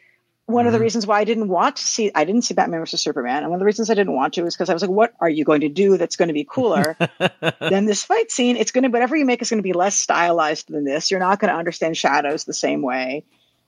Speaker 3: one of the mm-hmm. reasons why I didn't want to see. I didn't see Batman versus Superman, and one of the reasons I didn't want to is because I was like, "What are you going to do that's going to be cooler than this fight scene? It's going to whatever you make is going to be less stylized than this. You're not going to understand shadows the same way."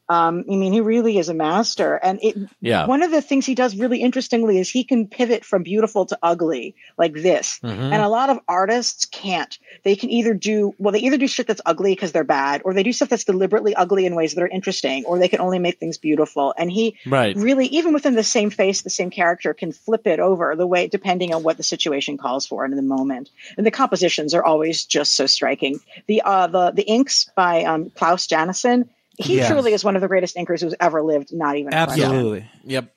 Speaker 3: Um, I mean, he really is a master, and it
Speaker 2: Yeah.
Speaker 3: one of the things he does really interestingly is he can pivot from beautiful to ugly like this.
Speaker 2: Mhm.
Speaker 3: And a lot of artists can't. They can either do, well, they either do shit that's ugly because they're bad, or they do stuff that's deliberately ugly in ways that are interesting, or they can only make things beautiful. And he
Speaker 2: Right.
Speaker 3: really, even within the same face, the same character can flip it over the way, depending on what the situation calls for in the moment. And the compositions are always just so striking. The, uh, the, the inks by, um, Klaus Janson, he
Speaker 1: Yes.
Speaker 3: truly is one of the greatest inkers who's ever lived, not even a question.
Speaker 1: Absolutely.
Speaker 2: Yep.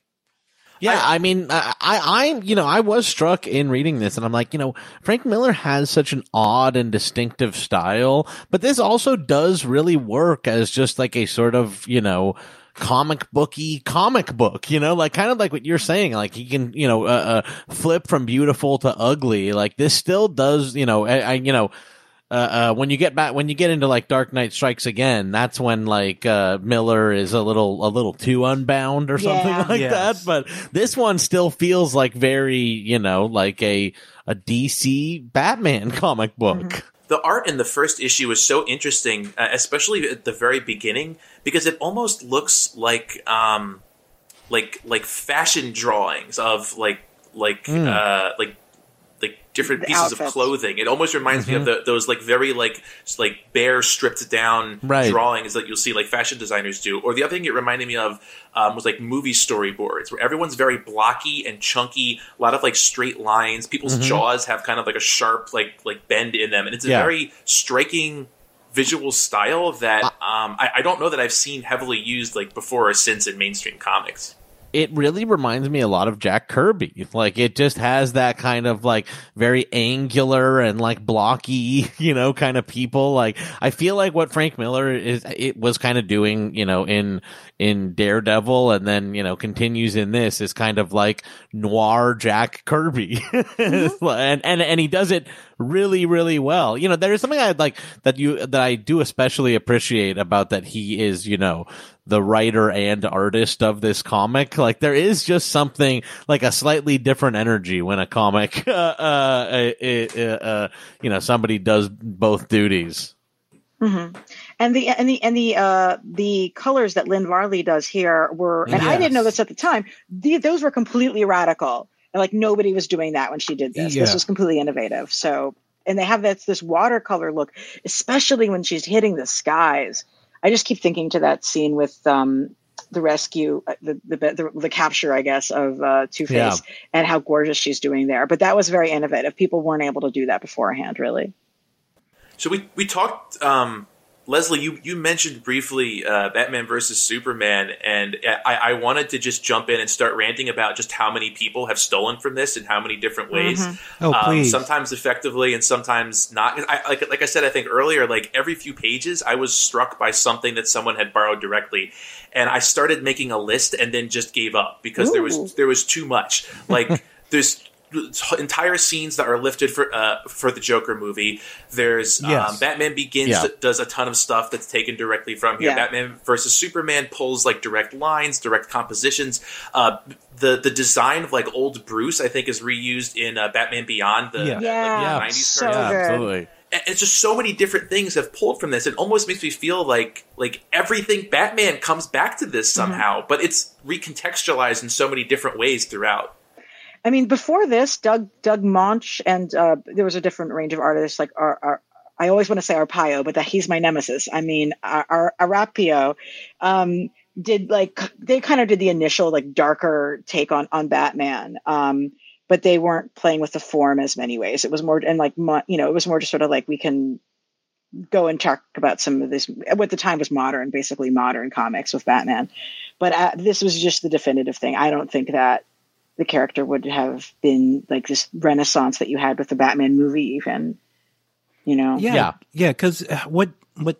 Speaker 2: Yeah, I, mean, I, I, I, you know, I was struck in reading this, and I'm like, you know, Frank Miller has such an odd and distinctive style, but this also does really work as just like a sort of, you know, comic booky comic book, you know, like kind of like what you're saying, like he can, you know, uh, uh, flip from beautiful to ugly. Like this still does, you know, I, I you know. Uh, uh, when you get back, when you get into like Dark Knight Strikes Again, that's when like uh, Miller is a little, a little too unbound or something
Speaker 3: Yeah.
Speaker 2: like
Speaker 1: Yes.
Speaker 2: that. But this one still feels like very, you know, like a a DC Batman comic book.
Speaker 3: Mm-hmm.
Speaker 4: the art in the first issue is so interesting, uh, especially at the very beginning, because it almost looks like um, like like fashion drawings of like like uh, like like different
Speaker 3: The
Speaker 4: pieces of clothing. It almost reminds me of the, those like very like like bare stripped down
Speaker 2: Right.
Speaker 4: drawings that you'll see like fashion designers do. Or the other thing it reminded me of um, was like movie storyboards where everyone's very blocky and chunky, a lot of like straight lines. People's jaws have kind of like a sharp like like bend in them, and it's a
Speaker 2: Yeah.
Speaker 4: very striking visual style that um, I, I don't know that I've seen heavily used like before or since in mainstream comics.
Speaker 2: It really reminds me a lot of Jack Kirby. Like it just has that kind of like very angular and like blocky, you know, kind of people. Like I feel like what Frank Miller is, it was kind of doing, you know, in in Daredevil, and then you know continues in this is kind of like noir Jack Kirby, mm-hmm. and and and he does it really really well. You know, there is something I like that you that I do especially appreciate about that he is, you know, the writer and artist of this comic. Like there is just something like a slightly different energy when a comic, uh, uh, uh, uh, uh you know, somebody does both duties.
Speaker 3: Mm-hmm. And the and the and the uh the colors that Lynn Varley does here were, and I didn't know this at the time. The, those were completely radical, and like nobody was doing that when she did this. This was completely innovative. So, and they have this this watercolor look, especially when she's hitting the skies. I just keep thinking to that scene with um the rescue, uh, the the the, the capture, I guess, of uh, Two Face,
Speaker 2: Yeah.
Speaker 3: and how gorgeous she's doing there. But that was very innovative. People weren't able to do that beforehand, really.
Speaker 4: So we we talked um, Leslie, you, you mentioned briefly uh, Batman versus Superman, and I, I, wanted to just jump in and start ranting about just how many people have stolen from this in how many different ways.
Speaker 1: Mm-hmm. Oh, please.
Speaker 4: Um, sometimes effectively and sometimes not. I, like, like I said, I think earlier, like every few pages, I was struck by something that someone had borrowed directly, and I started making a list and then just gave up because Ooh. there was there was too much. Like there's entire scenes that are lifted for uh, for the Joker movie. There's um, yes. um, Batman Begins yeah. does a ton of stuff that's taken directly from here. Yeah. Batman versus Superman pulls like direct lines, direct compositions. Uh, the the design of like old Bruce, I think, is reused in uh, Batman Beyond. The,
Speaker 3: yeah,
Speaker 4: like,
Speaker 3: yeah,
Speaker 4: the 90s
Speaker 3: so yeah,
Speaker 2: absolutely.
Speaker 4: And it's just so many different things have pulled from this. It almost makes me feel like like everything Batman comes back to this mm-hmm. somehow, mm-hmm. but it's recontextualized in so many different ways throughout.
Speaker 3: I mean, before this, Doug Doug Moench and uh, there was a different range of artists like our, our I always want to say Arpaio, but that he's my nemesis. I mean, our, Aparo um, did like they kind of did the initial like darker take on on Batman, um, but they weren't playing with the form as many ways. It was more and like you know it was more just sort of like we can go and talk about some of this. What the time was modern, basically modern comics with Batman, but uh, this was just the definitive thing. I don't think that the character would have been like this renaissance that you had with the Batman movie, even. You know,
Speaker 1: yeah, yeah, because uh, what what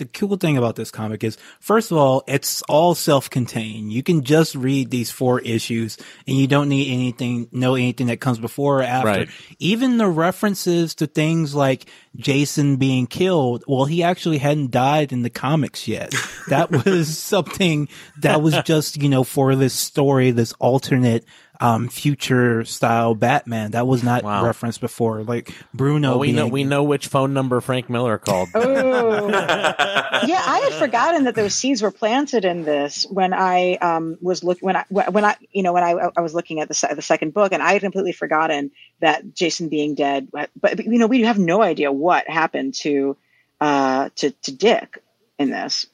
Speaker 1: the cool thing about this comic is, first of all, it's all self-contained. You can just read these four issues, and you don't need anything, know anything that comes before or after. Right. Even the references to things like Jason being killed, well, he actually hadn't died in the comics yet. That was something that was just, you know, for this story, this alternate um, future style Batman. That was not wow. referenced before. Like Bruno.
Speaker 2: Well, we
Speaker 1: being...
Speaker 2: know we know which phone number Frank Miller called.
Speaker 3: Oh. yeah, I had forgotten that those seeds were planted in this when I um, was looking when I when I you know when I, I was looking at the the second book and I had completely forgotten that Jason being dead. But, but you know we have no idea what happened to uh, to to Dick in this.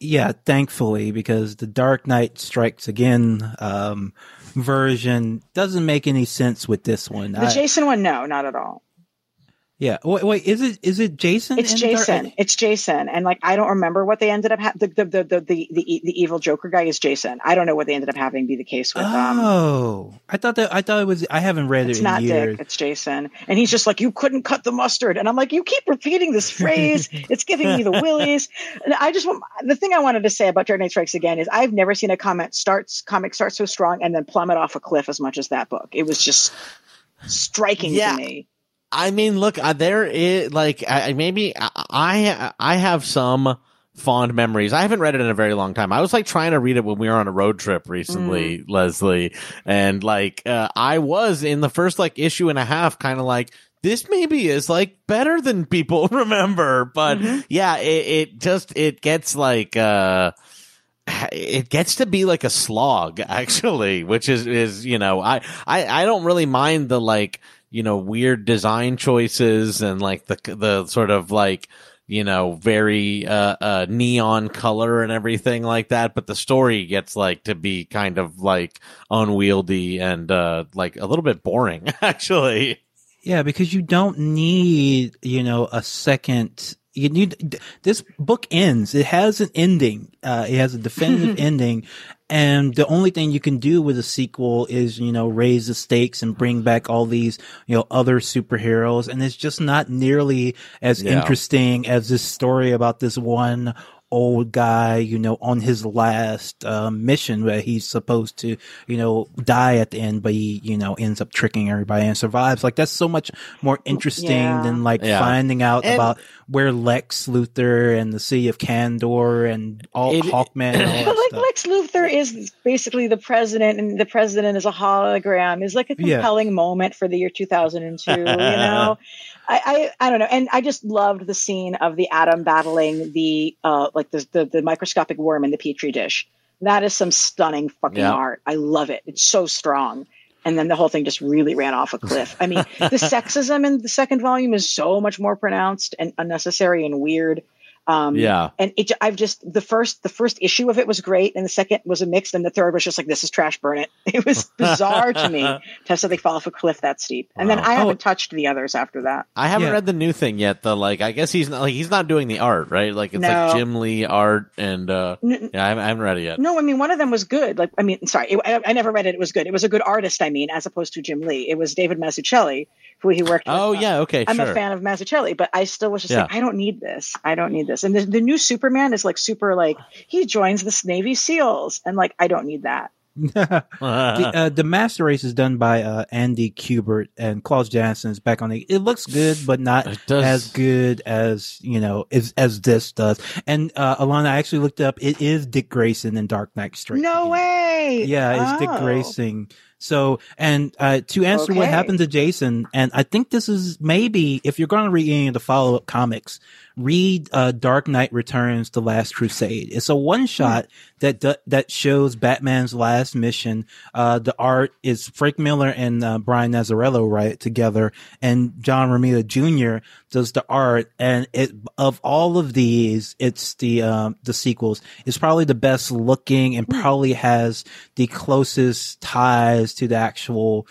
Speaker 1: Yeah, thankfully, because the Dark Knight Strikes Again um, version doesn't make any sense with this one.
Speaker 3: The I, Jason one, no, not at all.
Speaker 1: Yeah. Wait, wait, is it is it Jason?
Speaker 3: It's Jason. Dark? It's Jason. And like I don't remember what they ended up ha- the, the, the the the the the evil Joker guy is Jason. I don't know what they ended up having be the case with.
Speaker 1: Um, oh, I thought that I thought it was. I haven't read
Speaker 3: it's
Speaker 1: it.
Speaker 3: It's not
Speaker 1: years.
Speaker 3: Dick. It's Jason. And he's just like, you couldn't cut the mustard. And I'm like, you keep repeating this phrase. it's giving me the willies. And I just want the thing I wanted to say about Dark Knight Strikes Again is I've never seen a comment starts comic start so strong and then plummet off a cliff as much as that book. It was just striking yeah. to me.
Speaker 2: I mean, look, uh, there is like I, maybe I I have some fond memories. I haven't read it in a very long time. I was like trying to read it when we were on a road trip recently, mm. Leslie, and like uh, I was in the first like issue and a half, kind of like this maybe is like better than people remember, but mm-hmm. yeah, it, it just it gets like. uh it gets to be like a slog actually which is is you know I, I i don't really mind the like you know, weird design choices and like the, the sort of like, you know, very, uh, uh, neon color and everything like that. But the story gets like to be kind of like unwieldy and, uh, like a little bit boring, actually.
Speaker 1: Yeah, because you don't need, you know, a second you need this book ends. It has an ending. Uh, it has a definitive ending, and the only thing you can do with a sequel is, you know, raise the stakes and bring back all these, you know, other superheroes. And it's just not nearly as yeah. interesting as this story about this one old guy, you know, on his last um, mission where he's supposed to, you know, die at the end, but he, you know, ends up tricking everybody and survives. Like that's so much more interesting yeah. than like yeah. finding out and about where Lex Luthor and the City of Kandor and all it, Hawkman. And all but
Speaker 3: like. Lex Luthor is basically the president, and the president is a hologram. Is like a compelling yeah. moment for the year 2002. you know, I, I, I don't know, and I just loved the scene of the atom battling the uh like the the, the microscopic worm in the petri dish. That is some stunning fucking yeah. art. I love it. It's so strong. And then the whole thing just really ran off a cliff. I mean, the sexism in the second volume is so much more pronounced and unnecessary and weird. Um,
Speaker 2: Yeah.
Speaker 3: and it, I've just the first the first issue of it was great, and the second was a mix, and the third was just like this is trash, burn it. It was bizarre to me to have something fall off a cliff that steep, and then
Speaker 2: Wow.
Speaker 3: I haven't
Speaker 1: Oh.
Speaker 3: touched the others after that.
Speaker 2: I haven't
Speaker 1: Yeah.
Speaker 2: read the new thing yet. The like, I guess he's not like he's not doing the art, right? Like it's
Speaker 3: No.
Speaker 2: like Jim Lee art, and uh
Speaker 3: N-
Speaker 2: yeah, I haven't, I haven't read it yet.
Speaker 3: No, I mean one of them was good. Like I mean, sorry, it, I, I never read it. It was good. It was a good artist. I mean, as opposed to Jim Lee, it was David Mazzucchelli who he worked.
Speaker 2: Oh
Speaker 3: with.
Speaker 2: yeah, okay,
Speaker 3: I'm
Speaker 2: sure.
Speaker 3: a fan of Mazzucchelli, but I still was just
Speaker 2: Yeah.
Speaker 3: like, I don't need this. I don't need this. And the, the new Superman is like super like he joins the Navy SEALs, and like I don't need that.
Speaker 1: the, uh, the master race is done by uh, Andy Kubert and Klaus Janson is back on it. It looks good, but not as good as you know as as this does. And uh, Elana, I actually looked up. It is Dick Grayson in Dark Knight Strikes.
Speaker 3: No way.
Speaker 1: Yeah, it's Dick
Speaker 3: Oh.
Speaker 1: Grayson. So, and uh, to answer what happened to Jason, and I think this is maybe if you're going to read any of the follow up comics, read uh, Dark Knight Returns: The Last Crusade. It's a one shot that that that shows Batman's last mission. Uh, the art is Frank Miller and uh, Brian Azzarello write together, and John Romita Jr. does the art. And it of all of these, it's the um, the sequels. It's probably the best looking and probably has the closest ties to the actual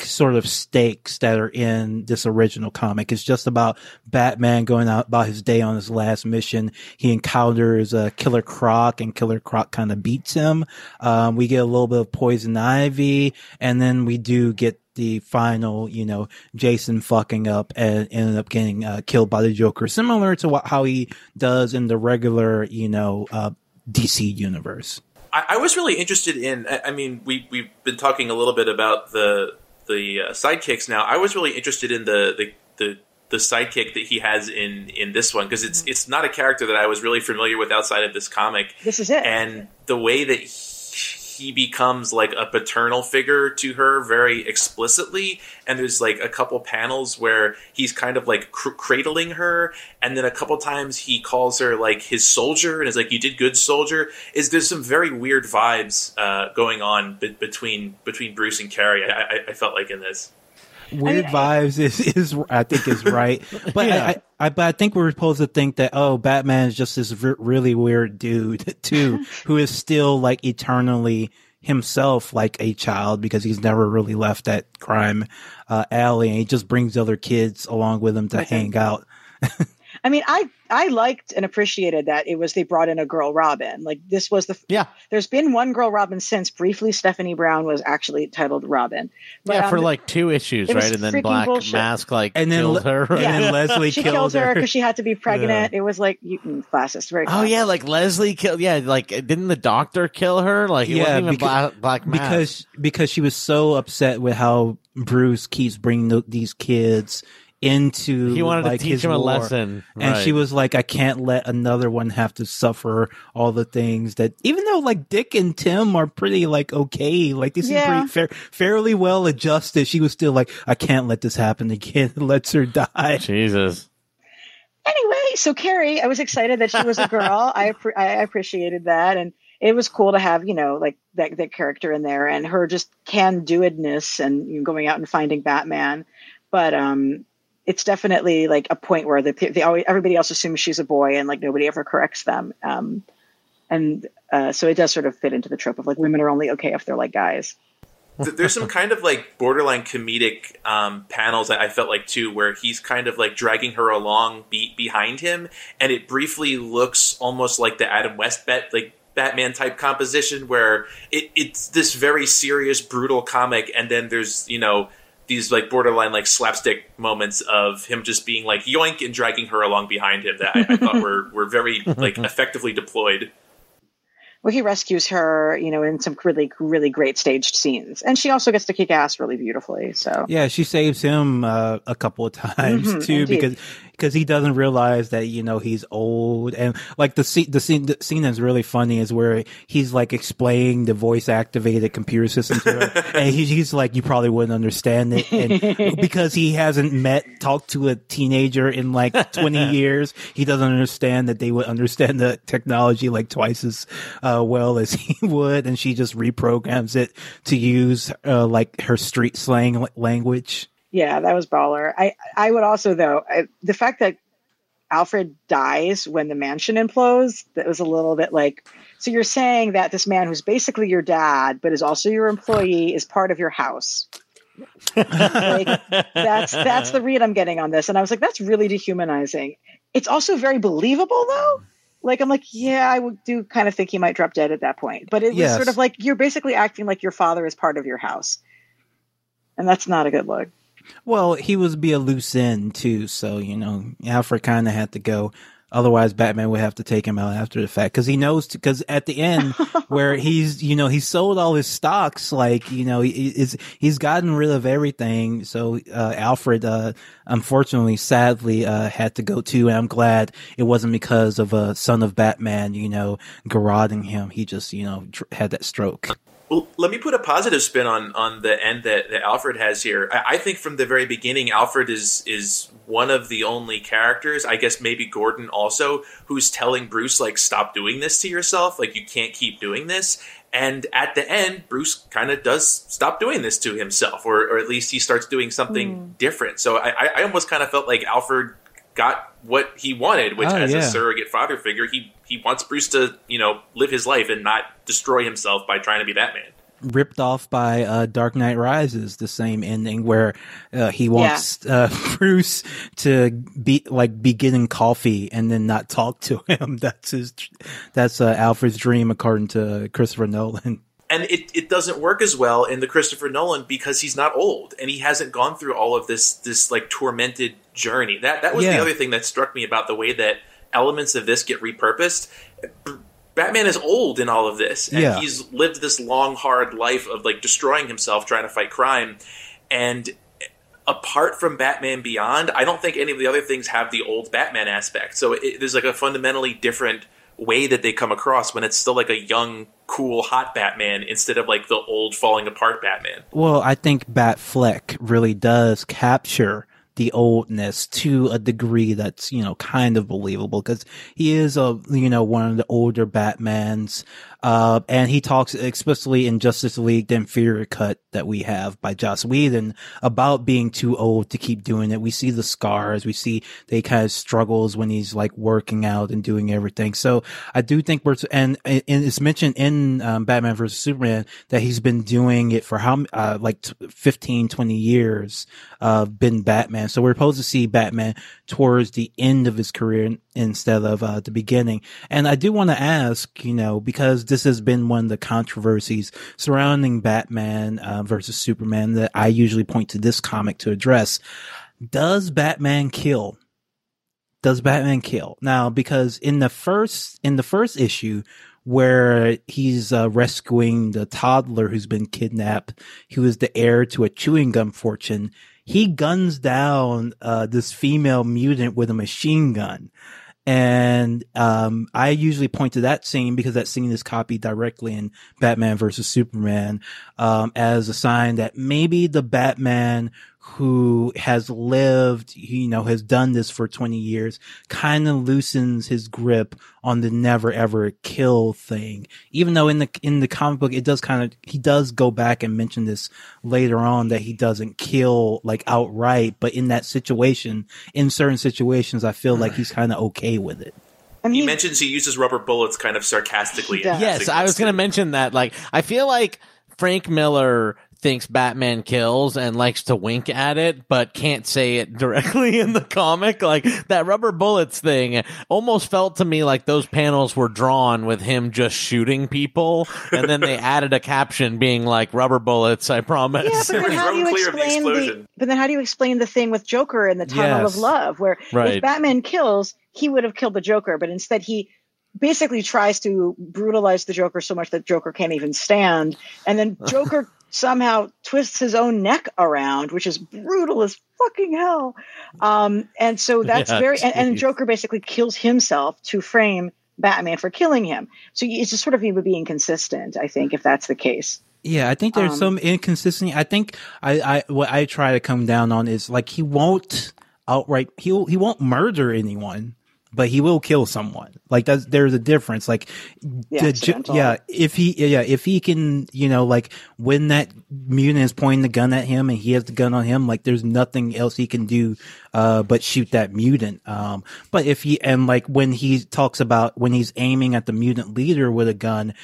Speaker 1: sort of stakes that are in this original comic. It's just about Batman going out about his day on his last mission. He encounters uh, Killer Croc and Killer Croc kind of beats him. Um, we get a little bit of Poison Ivy and then we do get the final, you know, Jason fucking up and ended up getting uh, killed by the Joker, similar to what, how he does in the regular, you know, uh, DC universe.
Speaker 4: I, I was really interested in. I, I mean, we we've been talking a little bit about the the uh, sidekicks now. I was really interested in the the the, the sidekick that he has in in this one because it's it's not a character that I was really familiar with outside of this comic,
Speaker 3: This is it.
Speaker 4: and the way that he, he becomes like a paternal figure to her very explicitly and there's like a couple panels where he's kind of like cr- cradling her and then a couple times he calls her like his soldier and is like you did good soldier. Is there's some very weird vibes uh, going on be- between between bruce and carrie. I, I, I felt like in this
Speaker 1: Weird
Speaker 3: I-
Speaker 1: vibes is, is I think is right, but
Speaker 2: Yeah.
Speaker 1: I, I, but I think we're supposed to think that oh Batman is just this really weird dude too, who is still like eternally himself like a child because he's never really left that crime uh, alley and he just brings other kids along with him to
Speaker 3: him.
Speaker 1: hang out.
Speaker 3: I mean, I I liked and appreciated that it was they brought in a girl Robin. Like this was the
Speaker 2: yeah,
Speaker 3: there's been one girl Robin since briefly Stephanie Brown was actually titled Robin. But,
Speaker 2: yeah, for
Speaker 3: um,
Speaker 2: like two issues, right? And then Black
Speaker 3: bullshit.
Speaker 2: Mask like
Speaker 1: And then
Speaker 2: killed
Speaker 1: le-
Speaker 2: her.
Speaker 1: and then Leslie
Speaker 3: she
Speaker 1: killed,
Speaker 3: killed her
Speaker 1: her.
Speaker 3: because she had to be pregnant. It was like you, mm, classist, very.
Speaker 2: Oh yeah, like Leslie killed. Yeah, like didn't the doctor kill her? Like
Speaker 1: Yeah,
Speaker 2: wasn't even
Speaker 1: because-
Speaker 2: Black, Black Mask.
Speaker 1: because because she was so upset with how Bruce keeps bringing th- these kids into
Speaker 2: he wanted
Speaker 1: like,
Speaker 2: to teach
Speaker 1: his
Speaker 2: him a
Speaker 1: war.
Speaker 2: lesson,
Speaker 1: And
Speaker 2: right.
Speaker 1: she was like, I can't let another one have to suffer all the things that, even though like Dick and Tim are pretty like okay, like they seem
Speaker 3: Yeah.
Speaker 1: pretty fair, fairly well adjusted. She was still like, I can't let this happen again. Lets her die.
Speaker 2: Jesus.
Speaker 3: anyway, so Carrie, I was excited that she was a girl. I appre- I appreciated that, and it was cool to have you know like that that character in there and her just can doedness and you know, going out and finding Batman. But um, it's definitely like a point where the they always everybody else assumes she's a boy and like nobody ever corrects them. Um, and uh, so it does sort of fit into the trope of like women are only okay if they're like guys.
Speaker 4: There's some kind of like borderline comedic um, panels that I felt like too, where he's kind of like dragging her along be- behind him, and it briefly looks almost like the Adam West bet like Batman type composition, where it, it's this very serious, brutal comic, and then there's you know these like borderline like slapstick moments of him just being like yoink and dragging her along behind him that I, I thought were were very like effectively deployed.
Speaker 3: Well, he rescues her, you know, in some really, really great staged scenes, and she also gets to kick ass really beautifully. So
Speaker 1: Yeah, she saves him uh, a couple of times
Speaker 3: Mhm,
Speaker 1: too
Speaker 3: indeed.
Speaker 1: because because he doesn't realize that you know he's old. And like the scene the scene the scene that's really funny is where he's like explaining the voice activated computer system to her and he, he's like you probably wouldn't understand it. And because he hasn't met talked to a teenager in like 20 years he doesn't understand that they would understand the technology like twice as uh, well as he would. And she just reprograms it to use uh, like her street slang language
Speaker 3: yeah, that was baller. I I would also though I, the fact that Alfred dies when the mansion implodes, that was a little bit like. So you're saying that this man who's basically your dad, but is also your employee, is part of your house. like, that's that's the read I'm getting on this, and I was like, that's really dehumanizing. It's also very believable, though. Like I'm like, yeah, I would do kind of think he might drop dead at that point, but it was
Speaker 1: Yes.
Speaker 3: sort of like you're basically acting like your father is part of your house, and that's not a good look.
Speaker 1: Well, he was be a loose end too, so you know Alfred kind of had to go. Otherwise, Batman would have to take him out after the fact because he knows. Because at the end, where he's you know he sold all his stocks, like you know he is he's gotten rid of everything. So uh, Alfred, uh, unfortunately, sadly, uh, had to go too. And I'm glad it wasn't because of a son of Batman, you know, garroting him. He just you know had that stroke.
Speaker 4: Well, let me put a positive spin on on the end that, that Alfred has here. I, I think from the very beginning, Alfred is is one of the only characters, I guess maybe Gordon also, who's telling Bruce like, "Stop doing this to yourself. Like, you can't keep doing this." And at the end, Bruce kind of does stop doing this to himself, or or at least he starts doing something hmm. different. So I- I almost kind of felt like Alfred got what he wanted, which
Speaker 1: Oh,
Speaker 4: as
Speaker 1: yeah.
Speaker 4: a surrogate father figure, he he wants Bruce to you know live his life and not destroy himself by trying to be Batman.
Speaker 1: ripped off by uh, Dark Knight Rises, the same ending where uh, he wants uh, Bruce to be like be getting coffee and then not talk to him. That's his. That's uh, Alfred's dream, according to Christopher Nolan.
Speaker 4: And it, it doesn't work as well in the Christopher Nolan because he's not old and he hasn't gone through all of this this like tormented journey. That that was
Speaker 1: Yeah.
Speaker 4: the other thing that struck me about the way that elements of this get repurposed. Batman is old in all of this, and
Speaker 1: Yeah.
Speaker 4: he's lived this long, hard life of like destroying himself trying to fight crime. And apart from Batman Beyond, I don't think any of the other things have the old Batman aspect. So it, there's like a fundamentally different way that they come across when it's still like a young, cool, hot Batman instead of like the old, falling apart Batman.
Speaker 1: Well, I think Batfleck really does capture the oldness to a degree that's you know kind of believable because he is a you know one of the older Batmans, uh, and he talks explicitly in Justice League, the inferior cut that we have by Joss Whedon about being too old to keep doing it. We see the scars, we see they kind of struggles when he's like working out and doing everything. So I do think we're and, and it's mentioned in um, Batman versus Superman that he's been doing it for how uh, like t- 15, 20 years, uh, been Batman. So we're supposed to see Batman towards the end of his career instead of uh, the beginning. And I do want to ask, you know, because this has been one of the controversies surrounding Batman uh, versus Superman that I usually point to this comic to address. Does Batman kill? Does Batman kill? Now, because in the first, in the first issue, where he's uh, rescuing the toddler who's been kidnapped, who is the heir to a chewing gum fortune, he guns down uh, this female mutant with a machine gun. And um, I usually point to that scene because that scene is copied directly in Batman versus Superman um, as a sign that maybe the Batman who has lived, you know, has done this for 20 years, kind of loosens his grip on the never ever kill thing. Even though in the, in the comic book, it does kind of, he does go back and mention this later on that he doesn't kill like outright, but in that situation, in certain situations, I feel like he's kind of okay with it.
Speaker 3: I mean, He
Speaker 4: mentions he uses rubber bullets kind of sarcastically.
Speaker 3: He.
Speaker 2: Yes, I was going to mention that. Like, I feel like Frank Miller thinks Batman kills and likes to wink at it, but can't say it directly in the comic. Like that rubber bullets thing almost felt to me like those panels were drawn with him just shooting people, and then they added a caption being like "rubber bullets." I promise.
Speaker 3: yeah, but then how do you
Speaker 4: road clear of the
Speaker 3: explain the. But then how do you explain the thing with Joker in the Tunnel
Speaker 1: Yes.
Speaker 3: of Love, where
Speaker 2: Right.
Speaker 3: if Batman kills, he would have killed the Joker, but instead he basically tries to brutalize the Joker so much that Joker can't even stand, and then Joker somehow twists his own neck around, which is brutal as fucking hell. Um, and so that's
Speaker 2: Yeah,
Speaker 3: very, and, and. Joker basically kills himself to frame Batman for killing him. So it's just sort of him being inconsistent, I think, if that's the case.
Speaker 1: Yeah, I think there's
Speaker 3: Um,
Speaker 1: some inconsistency. I think I, I what I try to come down on is like he won't outright he'll, he won't murder anyone, but he will kill someone. Like that's there's a difference. Like,
Speaker 3: Yeah,
Speaker 1: yeah, if he, yeah, if he can, you know, like when that mutant is pointing the gun at him and he has the gun on him, like there's nothing else he can do, uh, but shoot that mutant. Um, but if he, and like when he talks about when he's aiming at the mutant leader with a gun,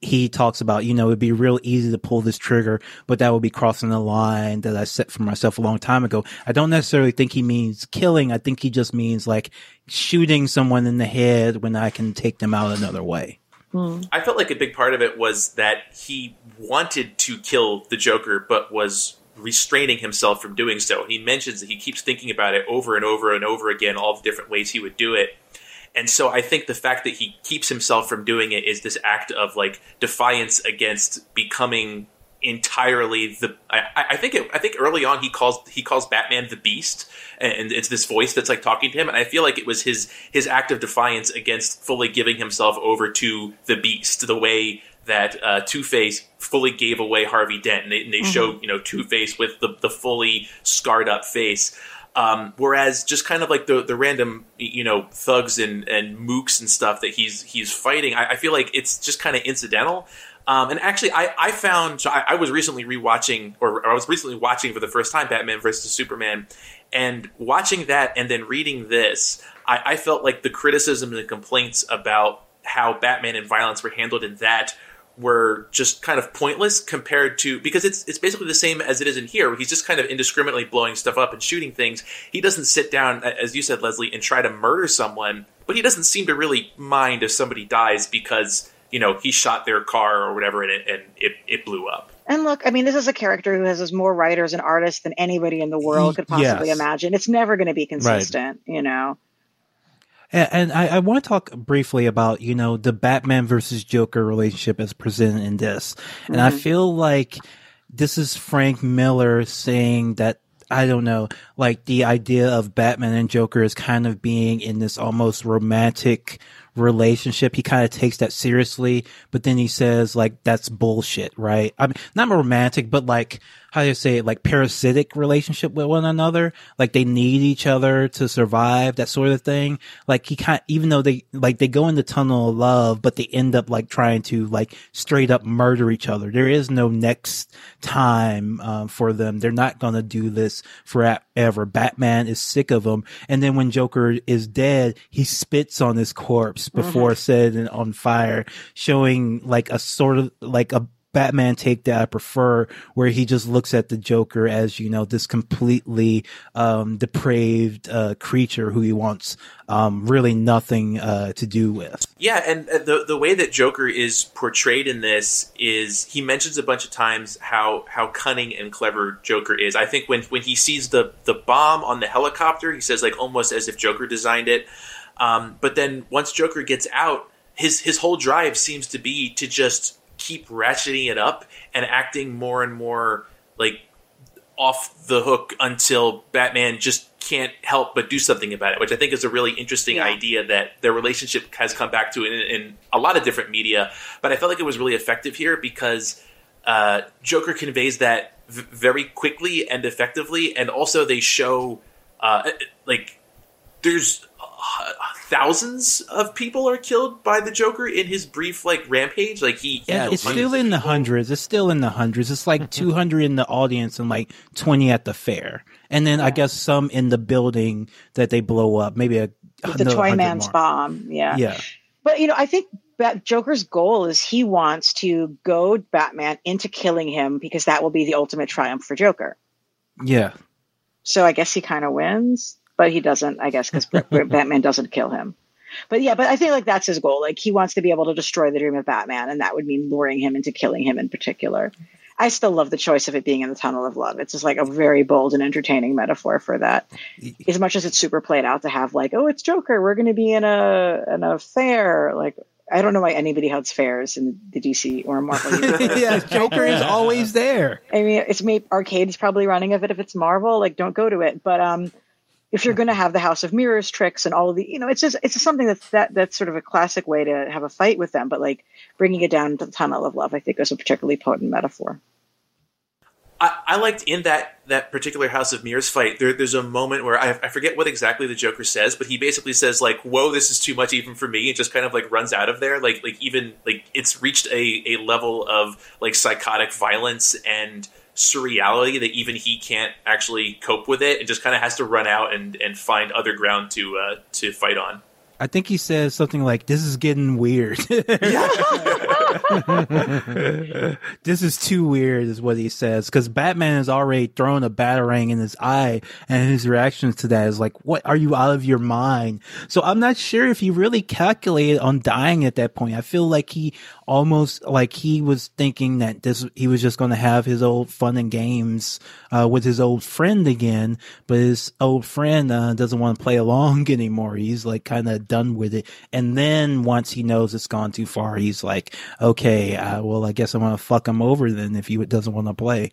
Speaker 1: he talks about, you know, it'd be real easy to pull this trigger, but that would be crossing the line that I set for myself a long time ago. I don't necessarily think he means killing. I think he just means like shooting someone in the head when I can take them out another way. Hmm.
Speaker 4: I felt like a big part of it was that he wanted to kill the Joker, but was restraining himself from doing so. He mentions that he keeps thinking about it over and over and over again, all the different ways he would do it. And so I think the fact that he keeps himself from doing it is this act of like defiance against becoming entirely the. I, I think it, I think early on he calls he calls Batman the Beast, and it's this voice that's like talking to him. And I feel like it was his his act of defiance against fully giving himself over to the Beast, the way that uh, Two Face fully gave away Harvey Dent, and they, and they show you know Two Face with the the fully scarred up face. Um, whereas just kind of like the the random you know thugs and and mooks and stuff that he's he's fighting, I, I feel like it's just kind of incidental. Um, and actually, I, I found so I, I was recently rewatching, or I was recently watching for the first time Batman versus Superman, and watching that and then reading this, I, I felt like the criticism and the complaints about how Batman and violence were handled in that were just kind of pointless compared to because it's it's basically the same as it is in here. Where he's just kind of indiscriminately blowing stuff up and shooting things. He doesn't sit down, as you said, Leslie, and try to murder someone, but he doesn't seem to really mind if somebody dies because you know he shot their car or whatever and it and it, it blew up.
Speaker 3: And look, I mean, this is a character who has as more writers and artists than anybody in the world could possibly
Speaker 1: Yes.
Speaker 3: imagine. It's never going to be consistent, you know.
Speaker 1: And, and I, I want to talk briefly about, you know, the Batman versus Joker relationship as presented in this. And I mm-hmm. feel like this is Frank Miller saying that, I don't know, like the idea of Batman and Joker is kind of being in this almost romantic relationship. He kind of takes that seriously, but then he says like, that's bullshit, right? I mean, not romantic, but like, how do you say it? Like parasitic relationship with one another. Like they need each other to survive, that sort of thing. Like he kind even though they, like they go in the tunnel of love, but they end up like trying to like straight up murder each other. There is no next time, um, for them. They're not going to do this forever. Batman is sick of them. And then when Joker is dead, he spits on his corpse before setting it on fire, showing like a sort of like a Batman take that I prefer, where he just looks at the Joker as you know this completely um, depraved uh, creature who he wants um, really nothing uh, to do with.
Speaker 4: Yeah, and uh, the the way that Joker is portrayed in this is he mentions a bunch of times how how cunning and clever Joker is. I think when when he sees the the bomb on the helicopter, he says like almost as if Joker designed it. Um, but then once Joker gets out, his his whole drive seems to be to just keep ratcheting it up and acting more and more like off the hook until Batman just can't help but do something about it, which I think is a really interesting
Speaker 3: Yeah.
Speaker 4: idea that their relationship has come back to in, in a lot of different media. But I felt like it was really effective here because uh, Joker conveys that v- very quickly and effectively, and also they show uh, like there's uh, thousands of people are killed by the Joker in his brief like rampage. Like he, he
Speaker 1: Yeah, it's still in the
Speaker 4: people.
Speaker 1: hundreds. It's still in the hundreds. It's like 200 in the audience and like 20 at the fair. And then I guess some in the building that they blow up. Maybe a
Speaker 3: the
Speaker 1: another
Speaker 3: Toy Man's
Speaker 1: more.
Speaker 3: bomb. Yeah.
Speaker 1: Yeah.
Speaker 3: But you know, I think that Joker's goal is he wants to goad Batman into killing him because that will be the ultimate triumph for Joker.
Speaker 1: Yeah.
Speaker 3: So I guess he kind of wins, but he doesn't, I guess, because Batman doesn't kill him. But yeah, but I think like that's his goal. Like he wants to be able to destroy the dream of Batman, and that would mean luring him into killing him in particular. I still love the choice of it being in the tunnel of love. It's just like a very bold and entertaining metaphor for that. As much as it's super played out to have like, oh, it's Joker, we're going to be in a in a fair. Like I don't know why anybody has fairs in the DC or Marvel.
Speaker 1: yeah, Joker is always there.
Speaker 3: I mean, it's maybe arcade's probably running of it if it's Marvel. Like, don't go to it. But um, if you're going to have the House of Mirrors tricks and all of the, you know, it's just it's just something that's that that's sort of a classic way to have a fight with them. But like bringing it down to the tunnel of love, I think is a particularly potent metaphor.
Speaker 4: I, I liked in that that particular House of Mirrors fight. There, there's a moment where I, I forget what exactly the Joker says, but he basically says like, "Whoa, this is too much even for me," and just kind of like runs out of there. Like like even like it's reached a a level of like psychotic violence and surreality that even he can't actually cope with it, and just kind of has to run out and and find other ground to uh, to fight on.
Speaker 1: I think he says something like, "This is getting weird." this is too weird, is what he says. Because Batman has already thrown a batarang in his eye, and his reaction to that is like, "What? Are you out of your mind?" So I'm not sure if he really calculated on dying at that point. I feel like he almost like he was thinking that this he was just going to have his old fun and games uh, with his old friend again, but his old friend uh, doesn't want to play along anymore. He's like kind of done with it. And then once he knows it's gone too far, he's like, okay, uh, well, I guess I'm going to fuck him over then if he doesn't want to play.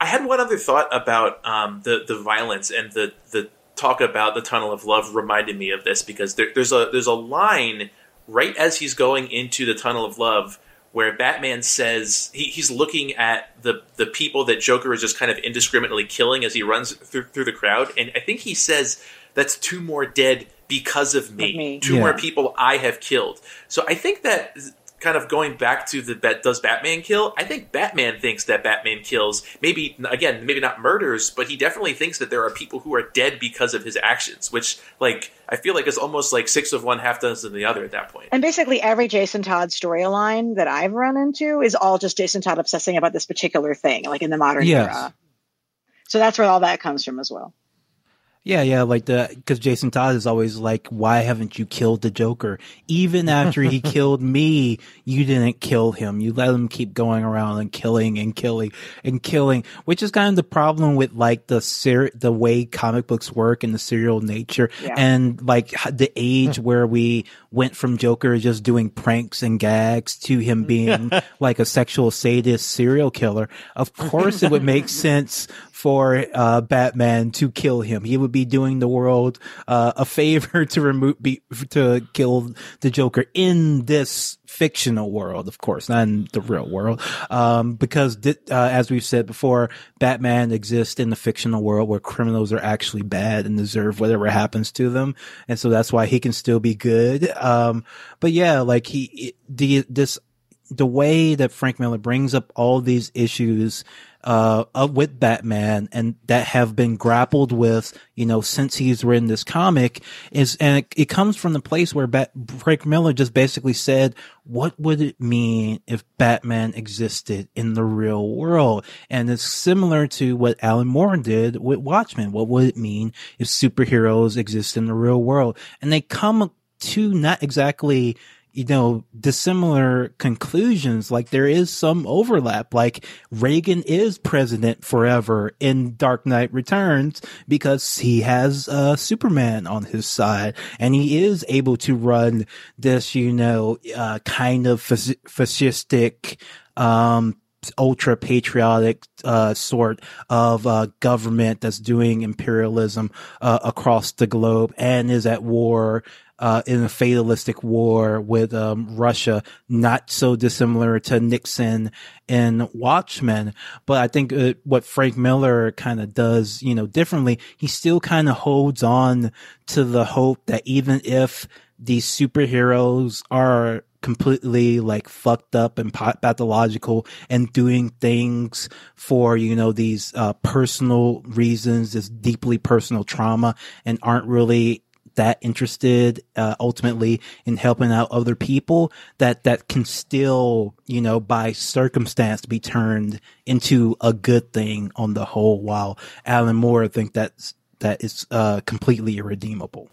Speaker 4: I had one other thought about um, the the violence and the the talk about the tunnel of love reminded me of this because there, there's a there's a line right as he's going into the tunnel of love where Batman says he, he's looking at the the people that Joker is just kind of indiscriminately killing as he runs through, through the crowd, and I think he says that's two more dead because of me,
Speaker 3: me.
Speaker 4: two
Speaker 1: Yeah.
Speaker 4: more people I have killed. So I think that kind of going back to the bet does Batman kill? I think Batman thinks that Batman kills. Maybe again, maybe not murders, but he definitely thinks that there are people who are dead because of his actions, which like I feel like is almost like six of one, half dozen the other at that point.
Speaker 3: And basically, every Jason Todd storyline that I've run into is all just Jason Todd obsessing about this particular thing, like in the modern
Speaker 1: Yes.
Speaker 3: era. So that's where all that comes from as well.
Speaker 1: Yeah, yeah, like the because Jason Todd is always like, "Why haven't you killed the Joker? Even after he killed me, you didn't kill him. You let him keep going around and killing and killing and killing." Which is kind of the problem with like the ser- the way comic books work and the serial nature,
Speaker 3: Yeah.
Speaker 1: and like the age where we went from Joker just doing pranks and gags to him being like a sexual sadist serial killer. Of course, it would make sense for uh, Batman to kill him. He would be doing the world uh, a favor to remove be, to kill the Joker in this fictional world, of course, not in the real world, um, because thi- uh, as we've said before, Batman exists in the fictional world where criminals are actually bad and deserve whatever happens to them, and so that's why he can still be good. Um, but yeah, like he the this the way that Frank Miller brings up all these issues uh, with Batman and that have been grappled with, you know, since he's written this comic is, and it, it comes from the place where Bat- Frank Miller just basically said, what would it mean if Batman existed in the real world? And it's similar to what Alan Moore did with Watchmen. What would it mean if superheroes exist in the real world? And they come to not exactly you know, dissimilar conclusions. Like there is some overlap. Like Reagan is president forever in Dark Knight Returns because he has uh, Superman on his side and he is able to run this, you know, uh, kind of fas- fascistic, um, ultra patriotic uh, sort of uh, government that's doing imperialism uh, across the globe and is at war uh, in a fatalistic war with um, Russia, not so dissimilar to Nixon in Watchmen. But I think uh, what Frank Miller kind of does, you know, differently, he still kind of holds on to the hope that even if these superheroes are completely like fucked up and pathological and doing things for you know these uh, personal reasons this deeply personal trauma and aren't really that interested uh, ultimately in helping out other people that that can still you know by circumstance be turned into a good thing on the whole while alan moore think that's that is uh, completely irredeemable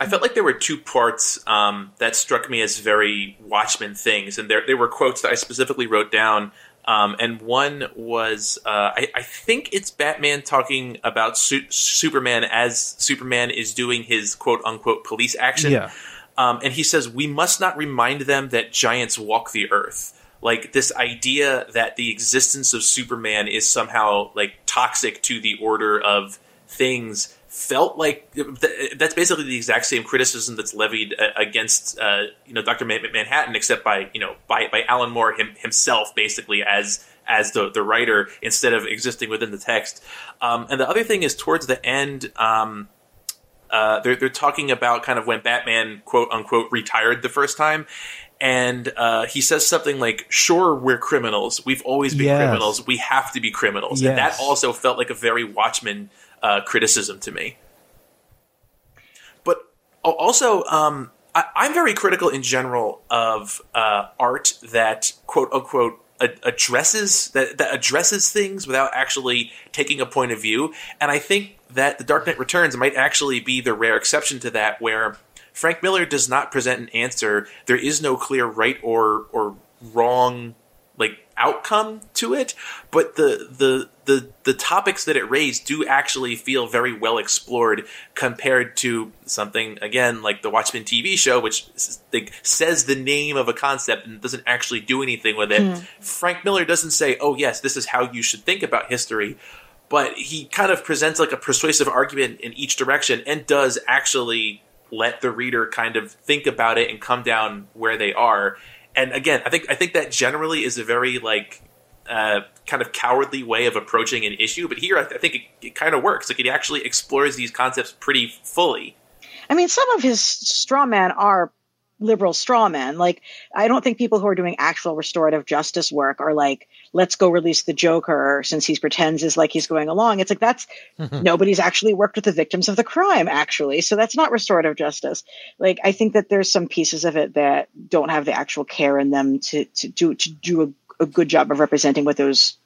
Speaker 4: I felt like there were two parts um, that struck me as very Watchmen things, and there there were quotes that I specifically wrote down. Um, and one was, uh, I, I think it's Batman talking about su- Superman as Superman is doing his quote unquote police action.
Speaker 1: Yeah.
Speaker 4: Um, and he says, We must not remind them that giants walk the earth. Like this idea that the existence of Superman is somehow like toxic to the order of things felt like th- that's basically the exact same criticism that's levied uh, against uh, you know Dr. Manhattan, except by you know by by Alan Moore him, himself, basically as as the the writer instead of existing within the text. Um, and the other thing is towards the end. Um, uh, they're, they're talking about kind of when Batman quote unquote retired the first time, and uh, he says something like, "Sure, we're criminals. We've always been
Speaker 1: Yes.
Speaker 4: criminals. We have to be criminals." And that also felt like a very Watchmen uh, criticism to me. But also, um, I, I'm very critical in general of uh, art that quote unquote addresses that, that addresses things without actually taking a point of view. And I think that The Dark Knight Returns might actually be the rare exception to that, where Frank Miller does not present an answer. There is no clear right or or wrong like outcome to it, but the the the the topics that it raised do actually feel very well explored compared to something again like the Watchmen TV show, which like, says the name of a concept and doesn't actually do anything with it. Hmm. Frank Miller doesn't say, "Oh yes, this is how you should think about history." But he kind of presents like a persuasive argument in each direction and does actually let the reader kind of think about it and come down where they are. And again, I think I think that generally is a very like uh, kind of cowardly way of approaching an issue. But here, I, I think it, it kind of works. Like it actually explores these concepts pretty fully.
Speaker 3: I mean, some of his straw men are liberal straw men. Like, I don't think people who are doing actual restorative justice work are like, let's go release the Joker since he pretends is like he's going along. It's like that's nobody's actually worked with the victims of the crime, actually. So that's not restorative justice. Like, I think that there's some pieces of it that don't have the actual care in them to to do to do a, a good job of representing what those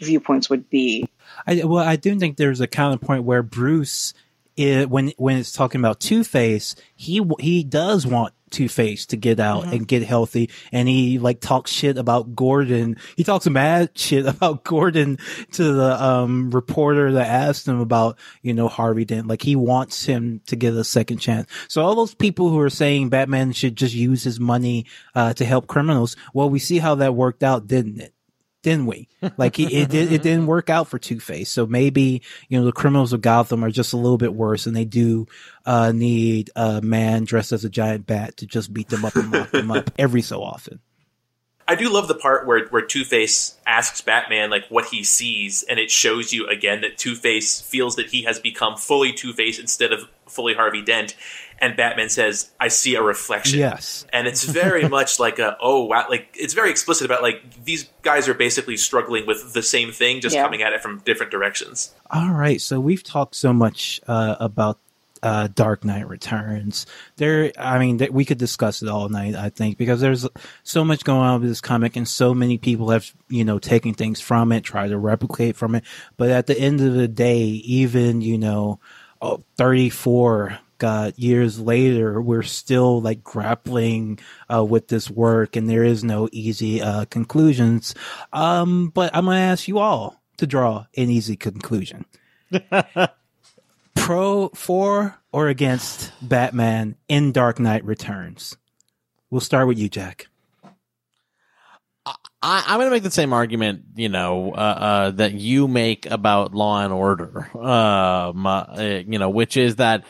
Speaker 3: viewpoints would be.
Speaker 1: I, well, I do think there's a counterpoint where Bruce, i when when it's talking about Two Face, he he does want Two Face to get out and get healthy, and he like talks shit about Gordon. He talks mad shit about Gordon to the um reporter that asked him about you know Harvey Dent. Like he wants him to get a second chance. So all those people who are saying Batman should just use his money uh, to help criminals, well, we see how that worked out, didn't it? Didn't we? Like it, it, did- it didn't work out for Two Face. So maybe you know the criminals of Gotham are just a little bit worse, and they do uh, need a man dressed as a giant bat to just beat them up and lock them up every so often.
Speaker 4: I do love the part where where Two Face asks Batman like what he sees, and it shows you again that Two Face feels that he has become fully Two Face instead of fully Harvey Dent, and Batman says, "I see a reflection."
Speaker 1: Yes.
Speaker 4: and it's very much like a oh wow, like it's very explicit about like these guys are basically struggling with the same thing, just
Speaker 3: Yeah.
Speaker 4: coming at it from different directions.
Speaker 1: All right. So we've talked so much uh, about uh, Dark Knight Returns. There, I mean, th- we could discuss it all night. I think because there's so much going on with this comic, and so many people have you know taken things from it, try to replicate from it. But at the end of the day, even you know, oh, 34 God, years later, we're still like grappling uh, with this work, and there is no easy uh, conclusions. Um, but I'm gonna ask you all to draw an easy conclusion. Pro for or against Batman in Dark Knight Returns? We'll start with you, Jack.
Speaker 2: I, I'm going to make the same argument, you know, uh, uh, that you make about Law and Order, um, uh, you know, which is that,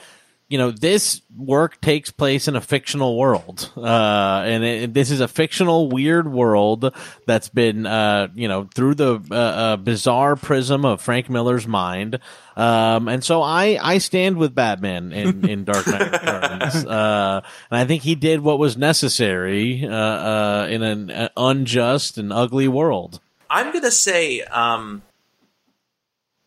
Speaker 2: you know, this work takes place in a fictional world, uh, and it, this is a fictional, weird world that's been, uh, you know, through the uh, uh, bizarre prism of Frank Miller's mind. Um, and so I, I stand with Batman in, in Dark Knight Returns. Uh, and I think he did what was necessary, uh, uh, in an uh, unjust and ugly world.
Speaker 4: I'm gonna say um,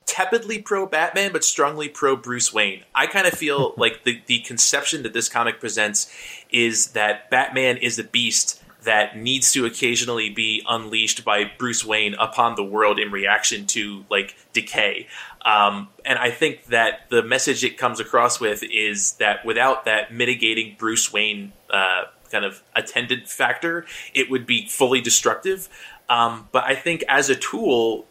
Speaker 4: tepidly pro Batman, but strongly pro Bruce Wayne. I kind of feel like the the conception that this comic presents is that Batman is a beast that needs to occasionally be unleashed by Bruce Wayne upon the world in reaction to like decay. Um, and I think that the message it comes across with is that without that mitigating Bruce Wayne uh, kind of attendant factor, it would be fully destructive. Um, but I think as a tool,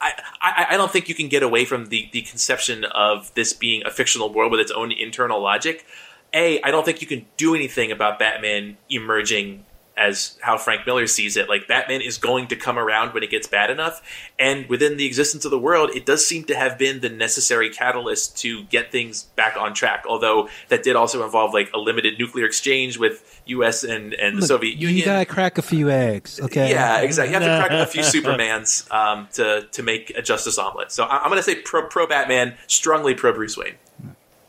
Speaker 4: I, I, I don't think you can get away from the, the conception of this being a fictional world with its own internal logic. A, I don't think you can do anything about Batman emerging as how Frank Miller sees it. Like Batman is going to come around when it gets bad enough, and within the existence of the world, it does seem to have been the necessary catalyst to get things back on track. Although that did also involve like a limited nuclear exchange with U.S. and and the
Speaker 1: Look,
Speaker 4: Soviet Union.
Speaker 1: You gotta crack a few eggs, okay?
Speaker 4: Yeah, exactly. You have to crack a few Supermans um, to to make a Justice omelet. So I- I'm going to say pro pro Batman, strongly pro Bruce Wayne.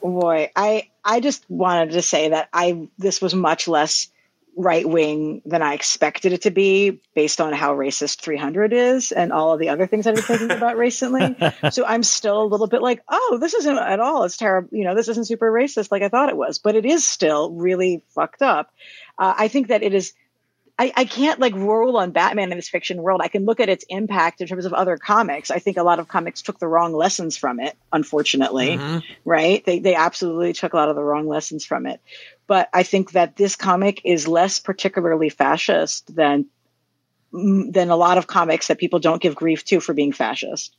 Speaker 3: Boy, I I just wanted to say that I this was much less right wing than I expected it to be based on how racist 300 is and all of the other things I've been thinking about recently. So I'm still a little bit like, oh, this isn't at all. It's terrible. You know, this isn't super racist like I thought it was, but it is still really fucked up. Uh, I think that it is. I, I can't like roll on Batman in this fiction world. I can look at its impact in terms of other comics. I think a lot of comics took the wrong lessons from it, unfortunately right? They they absolutely took a lot of the wrong lessons from it. But I think that this comic is less particularly fascist than mm, than a lot of comics that people don't give grief to for being fascist.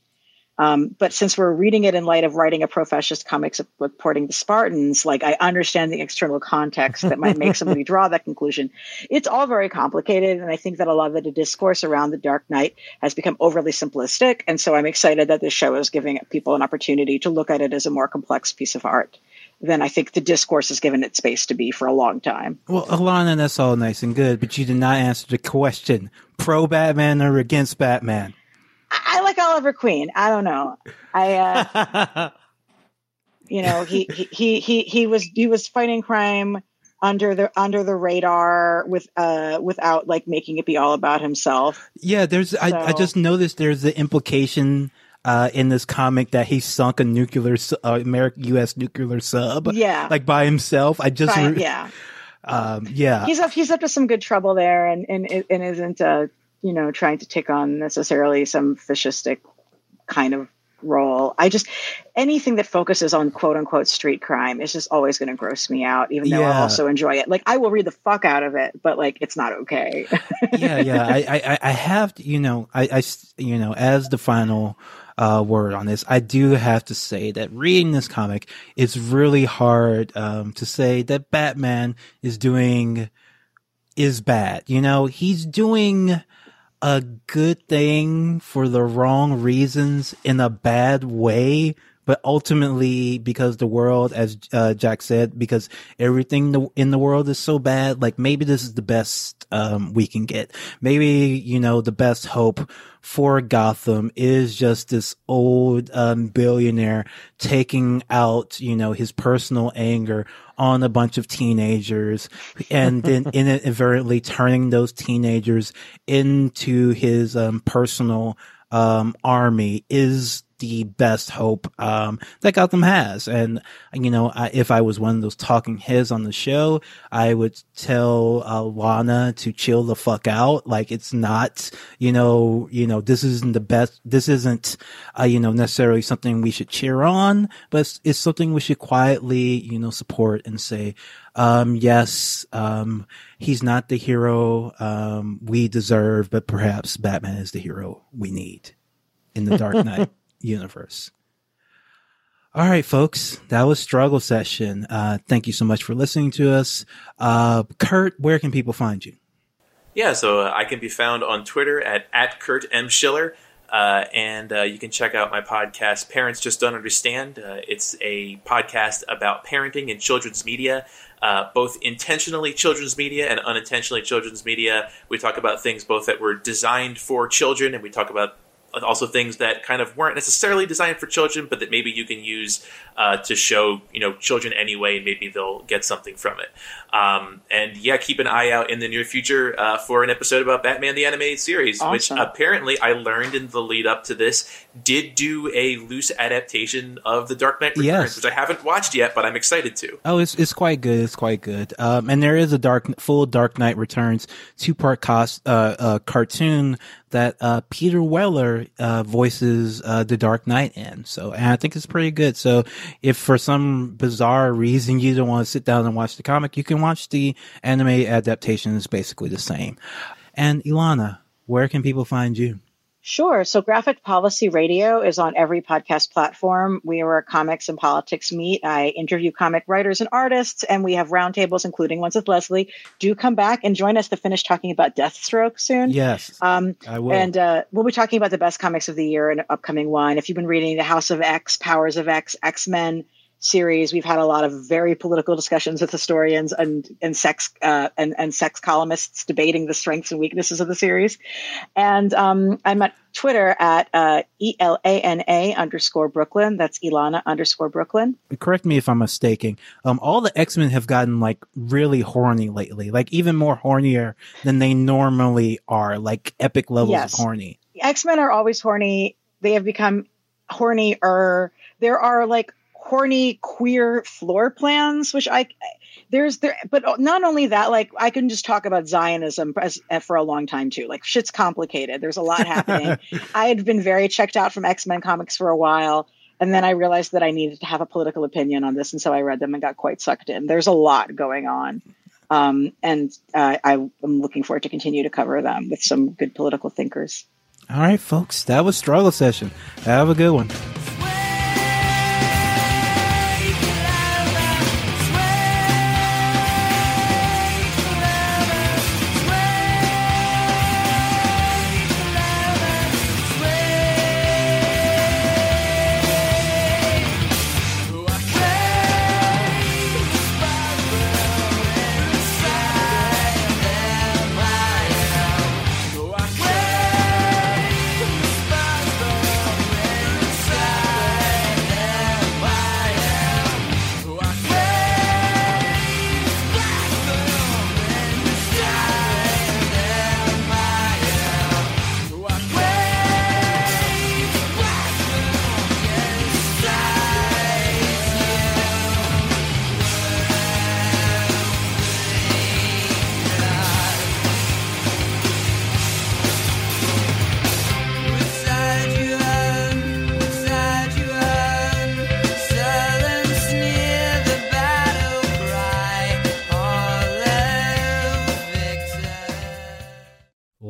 Speaker 3: Um, but since we're reading it in light of writing a pro-fascist comics reporting the Spartans, like I understand the external context that might make somebody draw that conclusion. It's all very complicated, and I think that a lot of the discourse around the Dark Knight has become overly simplistic. And so I'm excited that this show is giving people an opportunity to look at it as a more complex piece of art than I think the discourse has given it space to be for a long time.
Speaker 1: Well, Elana, that's all nice and good, but you did not answer the question: pro Batman or against Batman?
Speaker 3: I, I like Oliver Queen. I don't know. I, uh, you know, he, he, he, he, he was, he was fighting crime under the, under the radar with, uh, without like making it be all about himself.
Speaker 1: Yeah, there's. I, I
Speaker 3: So-
Speaker 1: just noticed there's the implication uh, in this comic that he sunk a nuclear, uh, American U.S. nuclear sub.
Speaker 3: Yeah.
Speaker 1: like by himself. I just,
Speaker 3: Fine,
Speaker 1: re-
Speaker 3: yeah.
Speaker 1: um, yeah.
Speaker 3: He's up, he's up to some good trouble there and, and, and isn't, uh, you know, trying to take on necessarily some fascistic kind of role. I just, anything that focuses on quote unquote street crime is just always going to gross me out, even though I also enjoy it. Like I will read the fuck out of it, but like it's not okay.
Speaker 1: yeah, yeah. I, I, I- have, to, you know, I, I you know, as the final uh, word on this, I do have to say that reading this comic, it's really hard um, to say that Batman is doing is bad. You know, he's doing a good thing for the wrong reasons in a bad way. But ultimately, because the world, as uh, Jack said, because everything in the world is so bad, like maybe this is the best um, we can get. Maybe you know the best hope for Gotham is just this old um, billionaire taking out, you know, his personal anger on a bunch of teenagers and then inadvertently turning those teenagers into his um, personal um, army is the best hope um, that Gotham has. And you know, I, if I was one of those talking heads on the show, I would tell uh, Lana to chill the fuck out. Like it's not, you know, you know, this isn't the best. This isn't, uh, you know, necessarily something we should cheer on, but it's, it's something we should quietly, you know, support and say, um, yes, um, he's not the hero um, we deserve, but perhaps Batman is the hero we need in the Dark Knight universe. All right, folks, that was struggle session. Uh, thank you so much for listening to us. Uh, Kurt, where can people find you?
Speaker 4: Yeah, so uh, I can be found on Twitter at, at Kurt M. Schiller. Uh, and uh, you can check out my podcast, Parents Just Don't Understand. Uh, it's a podcast about parenting and children's media, uh, both intentionally children's media and unintentionally children's media. We talk about things both that were designed for children, and we talk about also things that kind of weren't necessarily designed for children, but that maybe you can use uh, to show you know children anyway, and maybe they'll get something from it. Um, and yeah, keep an eye out in the near future uh, for an episode about Batman the Animated Series, which apparently I learned in the lead up to this did do a loose adaptation of The Dark Knight Returns,
Speaker 1: Yes.
Speaker 4: which I haven't watched yet, but I'm excited to.
Speaker 1: Oh, it's it's quite good. It's quite good. Um, and there is a dark full Dark Knight Returns two part cost uh, uh cartoon that uh Peter Weller uh voices uh the Dark Knight in. So and I think it's pretty good. So if for some bizarre reason you don't want to sit down and watch the comic, you can watch the anime adaptation. It's basically the same. And Elana, where can people find you?
Speaker 3: Sure. So Graphic Policy Radio is on every podcast platform. We are a comics and politics meet. I interview comic writers and artists, and we have roundtables, including ones with Leslie. Do come back and join us to finish talking about Deathstroke soon.
Speaker 5: Yes, um, I will.
Speaker 3: And uh, we'll be talking about the best comics of the year in an upcoming one. If you've been reading The House of X, Powers of X, X Men, series, we've had a lot of very political discussions with historians and and sex uh, and and sex columnists debating the strengths and weaknesses of the series. And um, I'm at Twitter at uh, E L A N A underscore Brooklyn. That's Elana underscore Brooklyn.
Speaker 5: Correct me if I'm mistaken. Um, all the X Men have gotten like really horny lately, like even more hornier than they normally are, like epic levels yes. of horny.
Speaker 3: X Men are always horny. They have become hornier. There are like horny queer floor plans, which I there's there, but not only that, like I can just talk about Zionism as, for a long time too. Like shit's complicated. There's a lot happening. I had been very checked out from X Men comics for a while. And then I realized that I needed to have a political opinion on this. And so I read them and got quite sucked in. There's a lot going on. Um, and uh, I am looking forward to continue to cover them with some good political thinkers.
Speaker 5: All right, folks, that was Struggle Session. Have a good one.